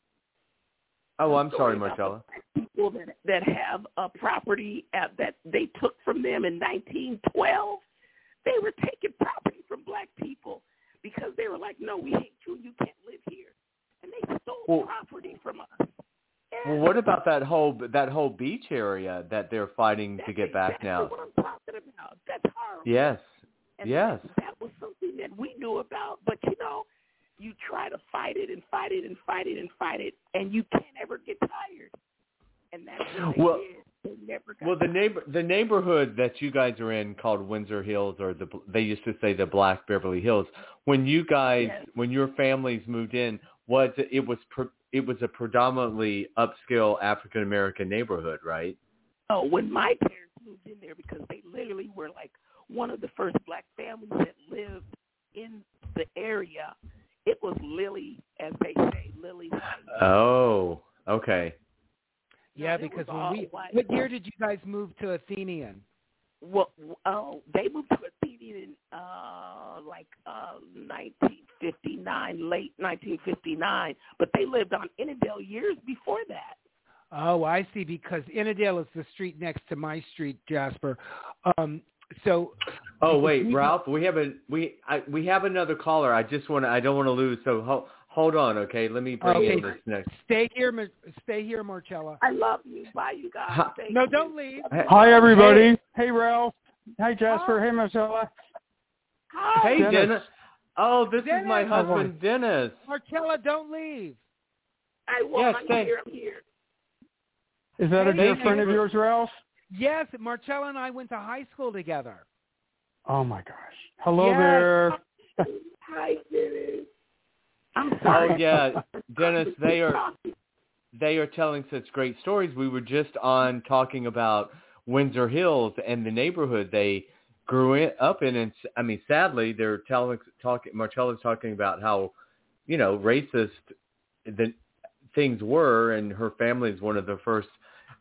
oh I'm sorry, story about the Marcella. People that that have a property at, that they took from them in 1912, they were taking property from black people because they were like, no, we hate you, you can't live here, and they stole Well- property from us. Well, what about that whole that whole beach area that they're fighting to That's get back exactly now? What I'm talking about. That's horrible. Yes, And yes. That, was something that we knew about, but you know, you try to fight it and fight it and fight it and fight it, and you can't ever get tired. And that's what they Well- did. They never got Well, the neighbor the neighborhood that you guys are in called Windsor Hills, or the they used to say the Black Beverly Hills. When you guys, Yes. when your families moved in, was it, was pre, it was a predominantly upscale African American neighborhood, right? Oh, when my parents moved in there, because they literally were like one of the first black families that lived in the area. It was Lily, as they say, Lily. Oh, okay. yeah, No, it because was when we, white. what year did you guys move to Athenian? Well, oh, they moved to Athenian in uh, like uh, 1959, late 1959, but they lived on Inadale years before that. Oh, I see. Because Inadale is the street next to my street, Jasper. Um, so Oh wait, we- Ralph, we have a we I, we have another caller. I just want to I don't want to lose. So ho, hold on, okay? Let me bring in this next. stay here, stay here, Marcella. I love you. Bye, you guys. Hi- No, don't leave. Hi, everybody. Hey, Ralph. Hi, Jasper. Hey, Marcella. Hi. Hey, Dennis. Dennis. Oh, this is my Dennis. husband, Dennis. Marcella, don't leave. I won't. Yes, I'm thank- here. Is that a dear hey, friend of yours, Ralph? Yes, Marcella and I went to high school together. Oh, my gosh. Hello Yes. there. Hi, Dennis. I'm oh, sorry. Oh yeah, [laughs] Dennis. They are they are telling such great stories. We were just on talking about Windsor Hills and the neighborhood they grew in, up in, and I mean, sadly, they're telling talking. Marcella's talking about how you know racist the things were, and her family is one of the first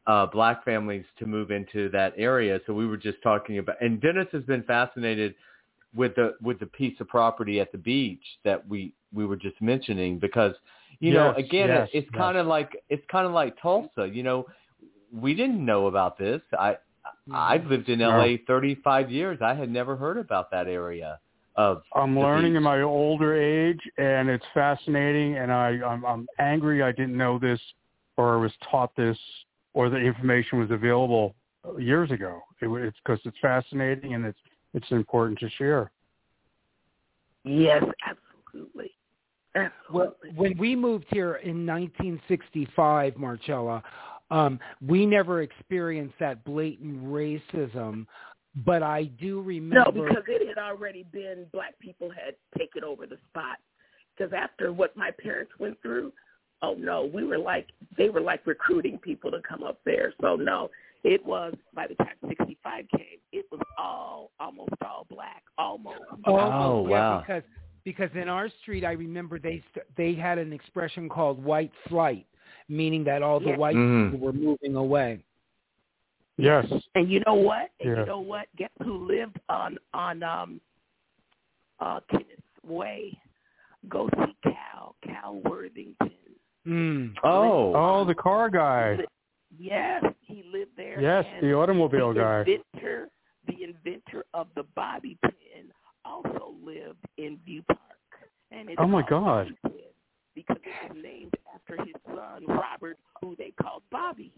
uh, black families to move into that area. So we were just talking about, and Dennis has been fascinated with the with the piece of property at the beach that we we were just mentioning because you know again yes, it, it's yes. kind of like it's kind of like Tulsa you know we didn't know about this I I've lived in No. LA 35 years. I had never heard about that area of I'm learning in my older age, and it's fascinating. And I, I'm, I'm angry I didn't know this, or I was taught this, or the information was available years ago. It, wa- it's because it's fascinating and it's it's important to share. Yes, absolutely. Well, when we moved here in 1965, Marcella, um, we never experienced that blatant racism, but I do remember. No, because it had already been black people had taken over the spot. Because after what my parents went through, oh no, we were like they were like recruiting people to come up there. So no, it was by the time '65 came, it was all almost all black, almost. Oh, Oh, yeah, wow. because because in our street, I remember they st- they had an expression called white flight, meaning that all the Yeah. white Mhm. people were moving away. Yes. And you know what? And Yeah. you know what? Guess who lived on on um uh Kenneth Way? Go see Cal, Cal Worthington. Mm. Oh, Oh, the car guy. Yes, he lived there. Yes, the automobile the guy. Inventor, the inventor of the bobby pin also lived in View Park. And it's Oh, my God. Bobby Pin Because it was named after his son Robert, who they called Bobby.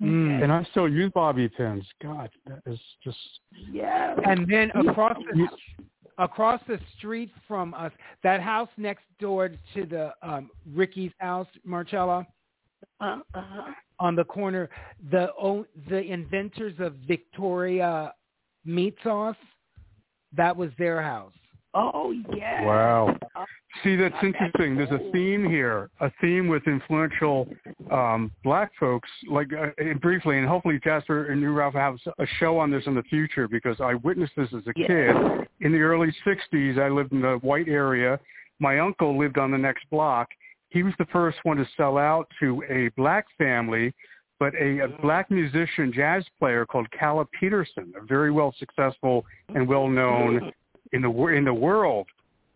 Mm. And I still use bobby pins. God, that is just Yes. And then across the You- across the street from us, that house next door to the um, Ricky's house, Marcella, uh, uh-huh. on the corner, the o- the inventors of Victoria meat sauce, that was their house. Oh yeah! wow. Oh, See, that's That's interesting. There's a theme here, a theme with influential um, black folks. Like uh, briefly, and hopefully Jasper and you, Ralph, have a show on this in the future because I witnessed this as a yes. kid. In the early '60s, I lived in the white area. My uncle lived on the next block. He was the first one to sell out to a black family, but a, a black musician, jazz player called Calla Peterson, a very well successful and well known in the in the world.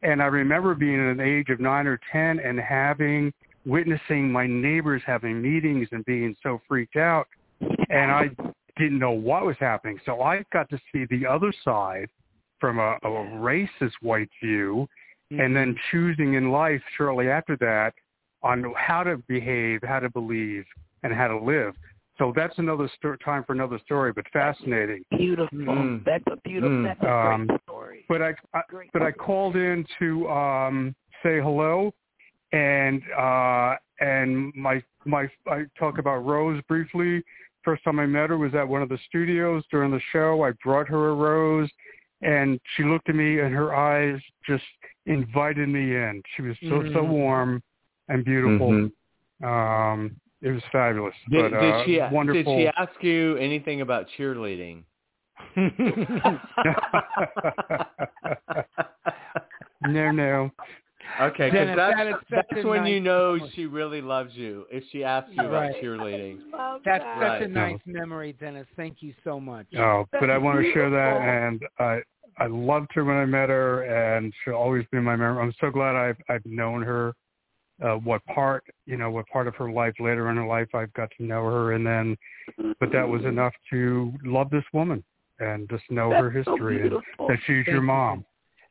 And I remember being at an age of nine or ten and having witnessing my neighbors having meetings and being so freaked out, and I didn't know what was happening. So I got to see the other side from a, a racist white view, and then choosing in life shortly after that on how to behave, how to believe, and how to live. So that's another sto- time for another story, but fascinating. Beautiful. Mm. That's a beautiful. Mm. That's a Um, story. But I, I Great. but I called in to um, say hello, and uh, and my my I talk about Rose briefly. First time I met her was at one of the studios during the show. I brought her a rose, and she looked at me, and her eyes just invited me in. She was so so Mm. warm and beautiful. Mhm. Um, it was fabulous. Did, but, did uh, she wonderful. did she ask you anything about cheerleading? [laughs] [laughs] no, no. Okay, because Dennis, that's, that is such that's a when you nice know memory. she really loves you. If she asks you about cheerleading. That's that. such a Right. nice memory, Dennis. Thank you so much. Oh, but I want to share that, and I I loved her when I met her, and she'll always be in my memory. I'm so glad I've I've known her. Uh, what part, you know, what part of her life later in her life I've got to know her, and then, but that was enough to love this woman and just know her That's so history and that she's Thank your you. mom.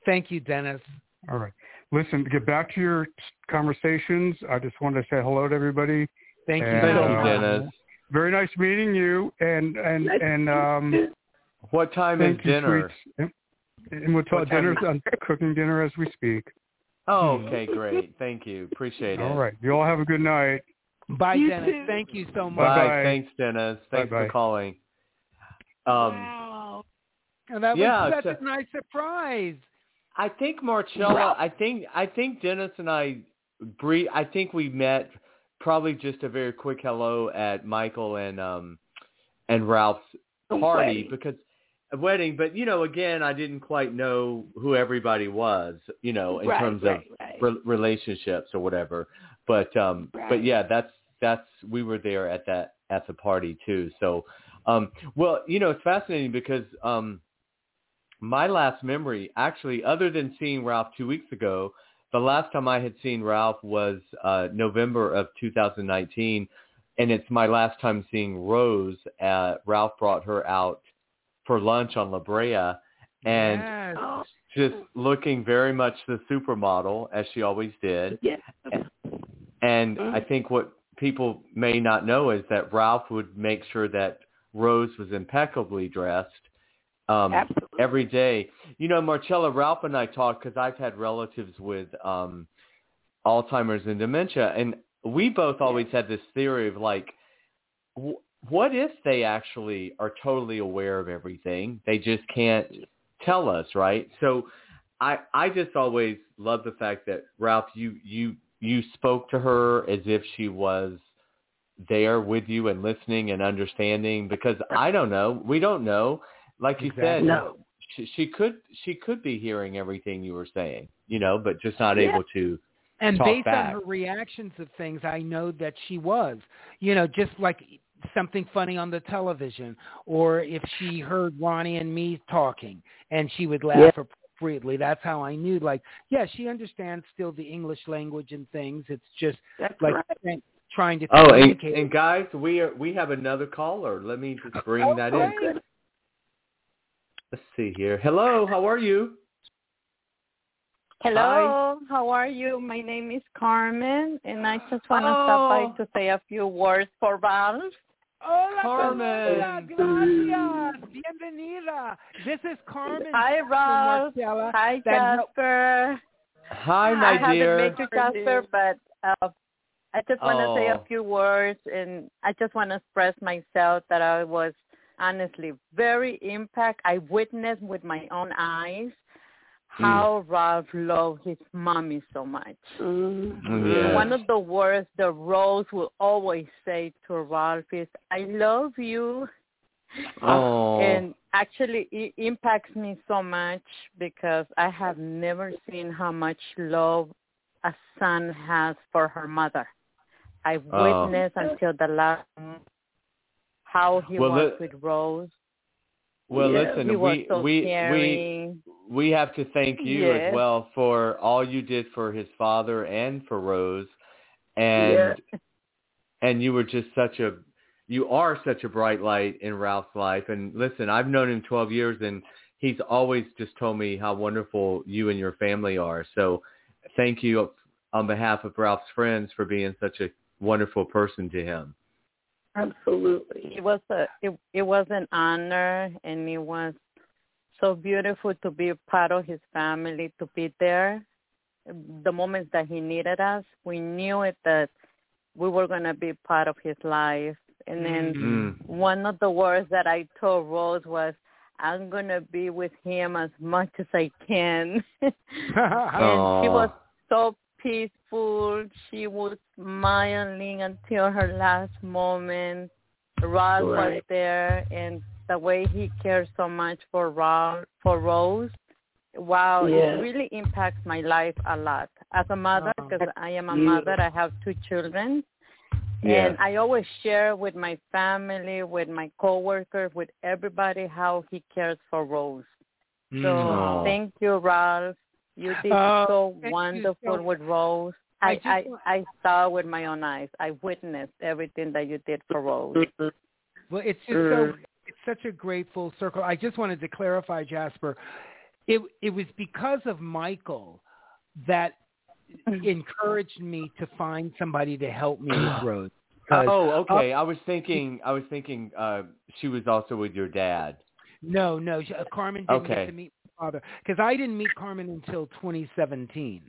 Thank you, Dennis. All right, listen, to get back to your conversations. I just wanted to say hello to everybody. Thank you And, Thank so you, uh. Dennis. Very nice meeting you, and and Nice and um. What time is dinner? And and we'll talk What dinner. I'm cooking dinner as we speak. Oh, okay, great. Thank you. Appreciate it. All right. You all have a good night. Bye, You Dennis. too. Thank you so much. Bye. Bye-bye. Thanks, Dennis. Thanks Bye-bye. for calling. Um, wow. And that Yeah, was such it's a nice surprise. I think Marcella. I think I think Dennis and I, Bree. I think we met probably just a very quick hello at Michael and um and Ralph's party wedding. because a wedding. But you know, again, I didn't quite know who everybody was. You know, in right, terms right, of right. re- relationships or whatever. But um but yeah, that's that's we were there at that at the party too. So um well, you know, it's fascinating because um my last memory actually other than seeing Ralph 2 weeks ago, the last time I had seen Ralph was uh November of 2019 and it's my last time seeing Rose. Uh, Ralph brought her out for lunch on La Brea, and Yes. Oh, just looking very much the supermodel as she always did. yes. And Mhm. I think what people may not know is that Ralph would make sure that Rose was impeccably dressed um, Absolutely. every day. You know, Marcella, Ralph and I talk because I've had relatives with um, Alzheimer's and dementia, and we both always had this theory of like, w- what if they actually are totally aware of everything? They just can't tell us, right? So I I just always love the fact that Ralph, you you you spoke to her as if she was there with you and listening and understanding because I don't know, we don't know. Like you said, No. she, she could she could be hearing everything you were saying, you know, but just not Yeah. able to. And talk based back. on her reactions of things, I know that she was, you know, just like something funny on the television, or if she heard Ronnie and me talking, and she would laugh appropriately. That's how I knew. Like, yeah, she understands still the English language and things. It's just That's like right. trying- trying to Oh, and, and guys, we are we have another caller. Let me just bring oh, that in. Good. Let's see here. Hello, how are you? Hello, how are you? My name is Carmen, and I just want to stop Oh. by to say a few words for Ralph. Hola, Carmen. Gracias, bienvenida. This is Carmen. Hi, Ralph. Hi, Jasper. Hi, my I dear. haven't met you, Jasper, but uh, I just want to say a Oh. few words, and I just want to express myself that I was honestly very impact. I witnessed with my own eyes Mm. how Ralph loved his mommy so much. Mhm. Yeah. One of the words that Rose will always say to Ralph is, I love you. Oh. And actually, it impacts me so much because I have never seen how much love a son has for her mother. I Oh. witnessed until the last month how he Well, was li- with Rose. well, Yeah, listen, he we so we we we have to thank you as well for all you did for his father and for Rose, and and you were just such a you are such a bright light in Ralph's life. And listen, I've known him 12 years, and he's always just told me how wonderful you and your family are. So thank you on behalf of Ralph's friends for being such a wonderful person to him. Absolutely. it was a it, it was an honor and it was so beautiful to be part of his family to be there the moments that he needed us we knew it that we were going to be part of his life and then Mm. one of the words that i told rose was i'm going to be with him as much as i can [laughs] and she was so peaceful. She was smiling until her last moment. Ralph was there, and the way he cared so much for Ralph, for Rose, wow, Yeah. it really impacts my life a lot. As a mother, oh. Wow. because I am a Beautiful. mother, I have two children. Yeah. And I always share with my family, with my coworkers, with everybody how he cares for Rose. So Aw. thank you, Ralph. You did Oh, so wonderful so- with Rose. I I, I, I saw with my own eyes. I witnessed everything that you did for Rose. Well, it's just so Mm. it's such a great full circle. I just wanted to clarify, Jasper. It it was because of Michael that encouraged me to find somebody to help me with [clears throat] Rose. Oh, okay. I was thinking. I was thinking. Uh, she was also with your dad. No, no, she- uh, Carmen didn't Okay. get to meet my father because I didn't meet Carmen until 2017.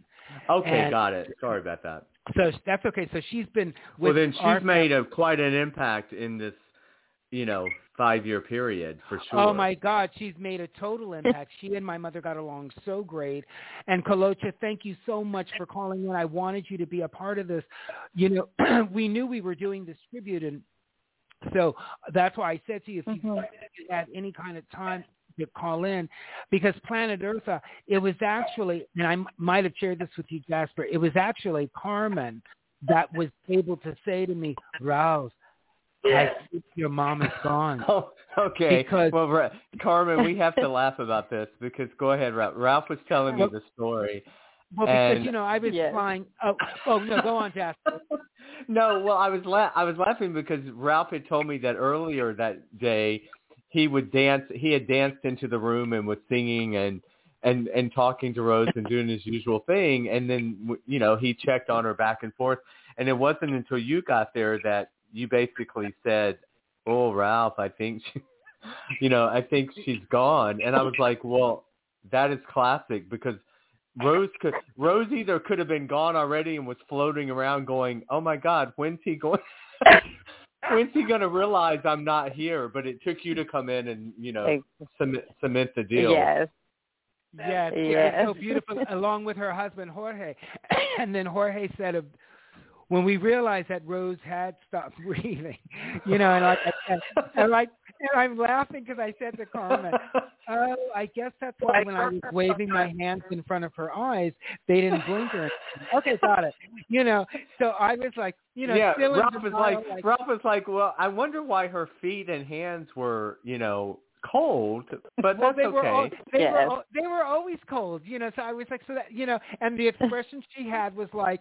Okay, And- got it. Sorry about that. So that's okay. So she's been with Well, then she's our made a quite an impact in this, you know, five-year period for sure. Oh my God, she's made a total impact. she and my mother got along so great. And Kolocha, thank you so much for calling in. I wanted you to be a part of this. You know, [clears throat] we knew we were doing this tribute, and so that's why I said to you, if you Mhm. had any kind of time to call in, because Planet Eartha, uh, it was actually, and I m- might have shared this with you, Jasper. It was actually Carmen that was able to say to me, Rouse, I your mom is gone. [laughs] Oh, okay. Because- well, Ra- Carmen, we have to [laughs] laugh about this because go ahead, Ralph. Ralph was telling me the story Well, because and, you know I was yes. flying. Oh, oh no, go on, Jasper. [laughs] no, well, I was la- I was laughing because Ralph had told me that earlier that day he would dance. He had danced into the room and was singing and and and talking to Rose and doing his usual thing. And then you know he checked on her back and forth. And it wasn't until you got there that you basically said, "Oh, Ralph, I think she, [laughs] you know, I think she's gone." And I was like, "Well, that is classic because." Rose could Rose either could have been gone already and was floating around going, "Oh my God, when's he going? [laughs] when's he going to realize I'm not here?" But it took you to come in and you know cement, cement the deal. Yes. Yes, it Yes. was so beautiful, along with her husband Jorge. [coughs] and then Jorge said, of, when we realized that Rose had stopped [laughs] breathing, you know, and like, and, and like, and [laughs] I'm laughing because I said to Carmen, "Oh, I guess that's why when I was waving my hands in front of her eyes, they didn't blink or anything." Okay, got it. You know, so I was like, you know, yeah, still in Ralph was denial, like, like, Ralph was like, well, I wonder why her feet and hands were, you know, cold, but well, that's they were al- okay. they were Yes. al- they were always cold, you know. So I was like, so that you know, and the expression she had was like,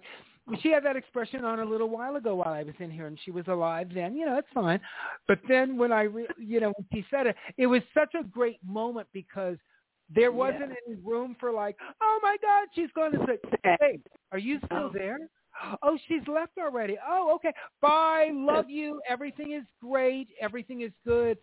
she had that expression on a little while ago while I was in here, and she was alive then. You know, it's fine. But then when I, re- you know, when she said it, it was such a great moment because there wasn't any room for like, oh my God, she's going to say, hey, are you still there? Oh, she's left already. Oh, okay. Bye. Love you. Everything is great. Everything is good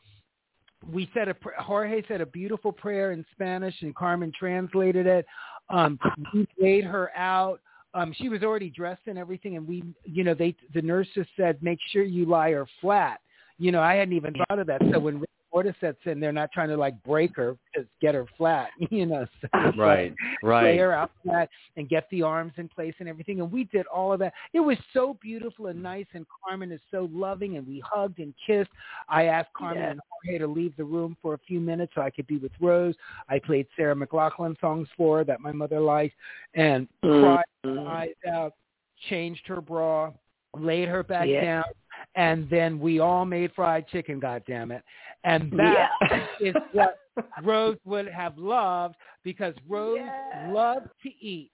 we said a pr- Jorge said a beautiful prayer in Spanish, and Carmen translated it. Um, we laid her out. Um, she was already dressed and everything, and we, you know, they the nurses said, make sure you lie her flat. You know, I hadn't even thought of that. So when cordyceps in, they're not trying to like break her, just get her flat. [laughs] You know, so it's Right, [laughs] lay right. her out flat and get the arms in place and everything. And we did all of that. It was so beautiful and nice. And Carmen is so loving, and we hugged and kissed. I asked Carmen Yeah. and Jorge to leave the room for a few minutes so I could be with Rose. I played Sarah McLachlan songs for her that my mother liked, and cried her Mhm. eyes out, changed her bra, laid her back Yeah. down, and then we all made fried chicken. God damn it! And that [laughs] is what Rose would have loved because Rose Yeah. loved to eat.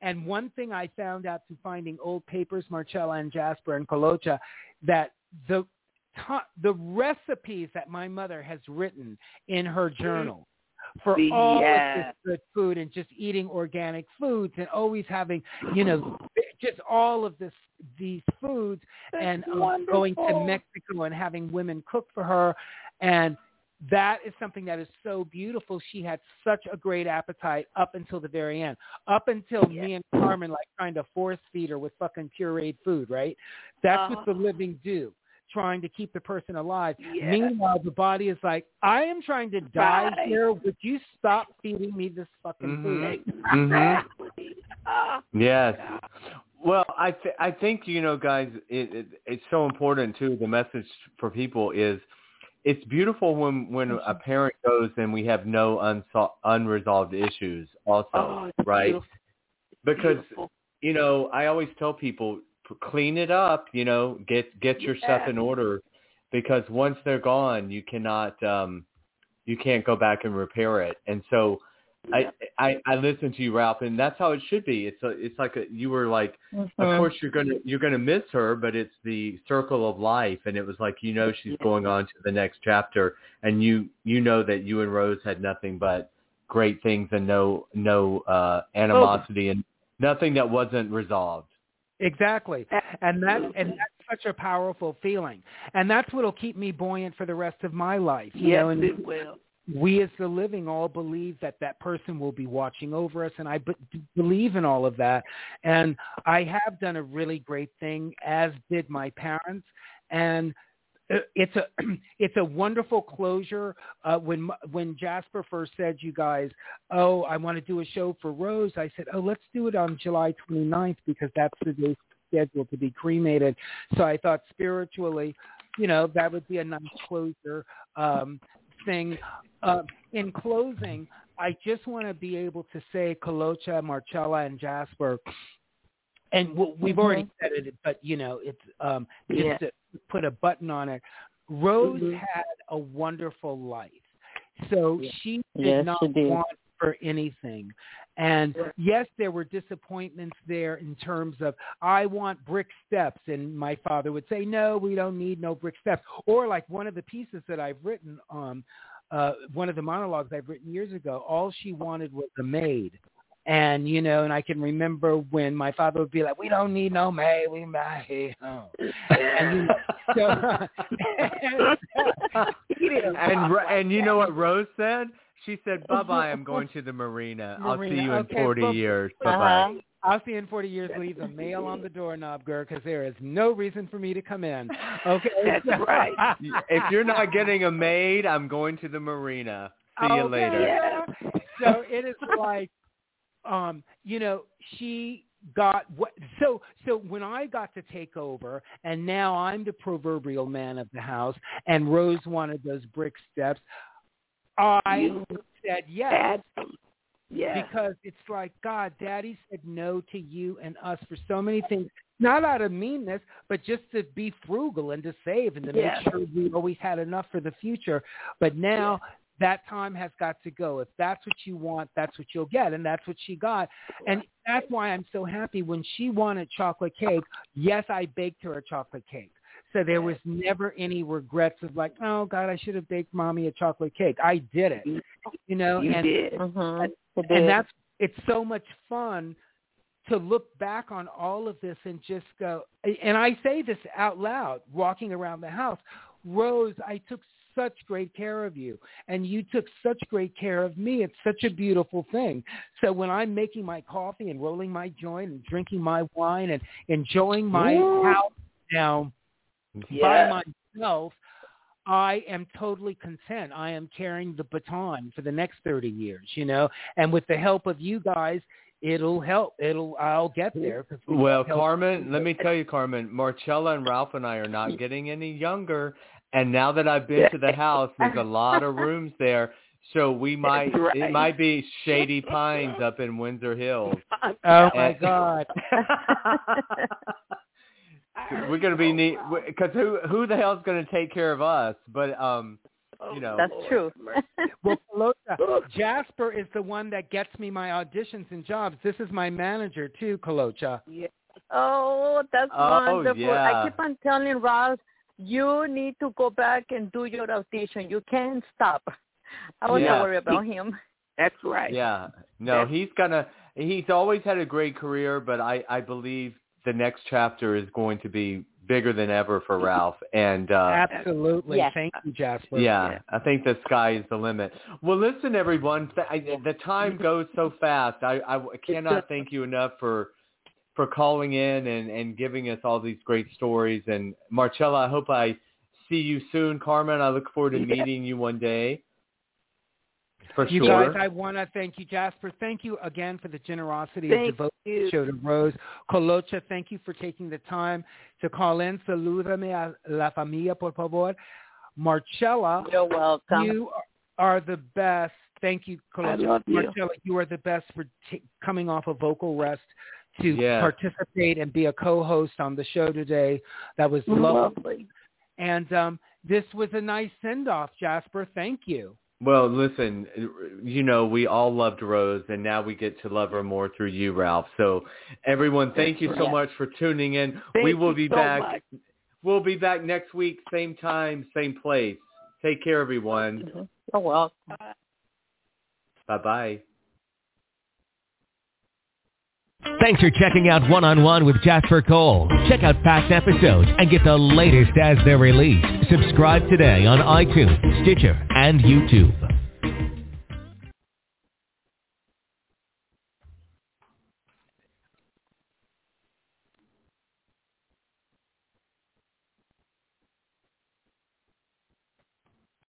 And one thing I found out through finding old papers, Marcella and Jasper and Colocha, that the the recipes that my mother has written in her journal for The- all yeah. of this good food and just eating organic foods and always having, you know, just all of this these foods and um, going to. Mexico and having women cook for her and that is something that is so beautiful. She had such a great appetite up until the very end. Up until me and Carmen like trying to force feed her with fucking pureed food, right? That's what the living do, trying to keep the person alive. Yeah. Meanwhile, the body is like, I am trying to die Right. here. Would you stop feeding me this fucking food? Mhm. Exactly. Ah, Yes. Well, I th- I think you know, guys, it, it it's so important too. The message for people is, it's beautiful when when a parent goes and we have no unsol- unresolved issues. Also, oh, right? beautiful. Because Beautiful. you know, I always tell people, clean it up. You know, get get your stuff in order, because once they're gone, you cannot um, you can't go back and repair it. And so, I, I I listen to you, Ralph, and that's how it should be. It's a, it's like a, you were like, of Mhm. course you're gonna you're gonna miss her, but it's the circle of life, and it was like you know she's going on to the next chapter, and you you know that you and Rose had nothing but great things and no no uh animosity and nothing that wasn't resolved. Exactly. And that and that's such a powerful feeling. And that's what'll keep me buoyant for the rest of my life. You yes, know, and it will. We as the living all believe that that person will be watching over us and i believe in all of that. And i have done a really great thing as did my parents. And it's a [clears throat] it's a wonderful closure uh when when jasper first said you guys oh i want to do a show for rose i said oh let's do it on july 29th because that's the day scheduled to be cremated. So i thought spiritually you know that would be a nice closure um thing uh, in closing, I just want to be able to say Colocha, Marcella, and Jasper, and we've already said it, but you know, it's um, just Yeah. to put a button on it. Rose Mhm. had a wonderful life, so she did Yes, not she did. want for anything. And yes, there were disappointments there in terms of I want brick steps, and my father would say, no, we don't need no brick steps. Or like one of the pieces that I've written, um, uh, one of the monologues I've written years ago, all she wanted was a maid. And you know, and I can remember when my father would be like, "We don't need no maid, we maid." Oh. And, you know, [laughs] so, [laughs] and, and and you know what Rose said? She said, "Bye bye. I'm [laughs] going to the marina. I'll see you in Okay, 40 well, years. Bye Uh-huh. Bye." I'll see you in 40 years. Leave a mail on the doorknob, girl, because there is no reason for me to come in. [laughs] Okay, That's right. [laughs] If you're not getting a maid, I'm going to the marina. See you later. Yeah. so it is like um you know she got what so so when i got to take over and now i'm the proverbial man of the house and rose wanted those brick steps i You said yes had them. Yeah. because it's like god daddy said no to you and us for so many things. Not out of meanness but just to be frugal and to save and to Yes. make sure we always had enough for the future. But now that time has got to go. If that's what you want that's what you'll get and that's what she got. And that's why i'm so happy when she wanted chocolate cake yes i baked her a chocolate cake so there was never any regrets of like oh god i should have baked mommy a chocolate cake i did it you know You and did. Mhm. It and that's it's so much fun to look back on all of this and just go and I say this out loud walking around the house Rose I took such great care of you and you took such great care of me it's such a beautiful thing so when I'm making my coffee and rolling my joint and drinking my wine and enjoying my Ooh. house now Yeah. by myself, I am totally content. I am carrying the baton for the next 30 years, you know, and with the help of you guys, it'll help. It'll, I'll get there. we Well, Carmen, let me tell you, Carmen, Marcella and Ralph and I are not getting any younger. And now that I've been to the [laughs] house, there's a lot of rooms there. So we might, right. it might be Shady Pines up in Windsor Hills. Oh my God. [laughs] [laughs] We're gonna be neat because who who the hell's gonna take care of us? But um, Oh, you know. That's true. [laughs] Well, Colocha, Jasper is the one that gets me my auditions and jobs. This is my manager too, Colocha. Yeah. Oh, that's Oh, wonderful. yeah. I keep on telling Ross, you need to go back and do your audition. You can't stop. I will Yeah. not worry about him. That's right. Yeah. No, That's- he's gonna. He's always had a great career, but I I believe the next chapter is going to be bigger than ever for Ralph. And uh Absolutely. Yes. Thank you, Jasper. yeah, I think the sky is the limit. Well, listen, everyone. Th- I, the time goes so fast. I, I cannot thank you enough for for calling in and and giving us all these great stories. And Marcella, I hope I see you soon. Carmen, I look forward to Yeah. meeting you one day. For You sure. guys, I want to thank you, Jasper. Thank you again for the generosity Thank of devoting you. the show to Rose. Colocha, thank you for taking the time to call in. Salúdame a la familia, por favor. Marcella, You're welcome. you are the best. Thank you, I Colocha. love you. Marcella, you are the best for t- coming off a vocal rest to Yes. participate and be a co-host on the show today. That was lovely. Lovely. And um, this was a nice send-off, Jasper. Thank you. Well, listen, you know, we all loved Rose, and now we get to love her more through you, Ralph. So, everyone, thank you so much for tuning in. Thank we will be so back. much. We'll be back next week, same time, same place. Take care, everyone. You're welcome. Thanks for checking out One on One with Jasper Cole. Check out past episodes and get the latest as they're released. Subscribe today on iTunes, Stitcher, and YouTube.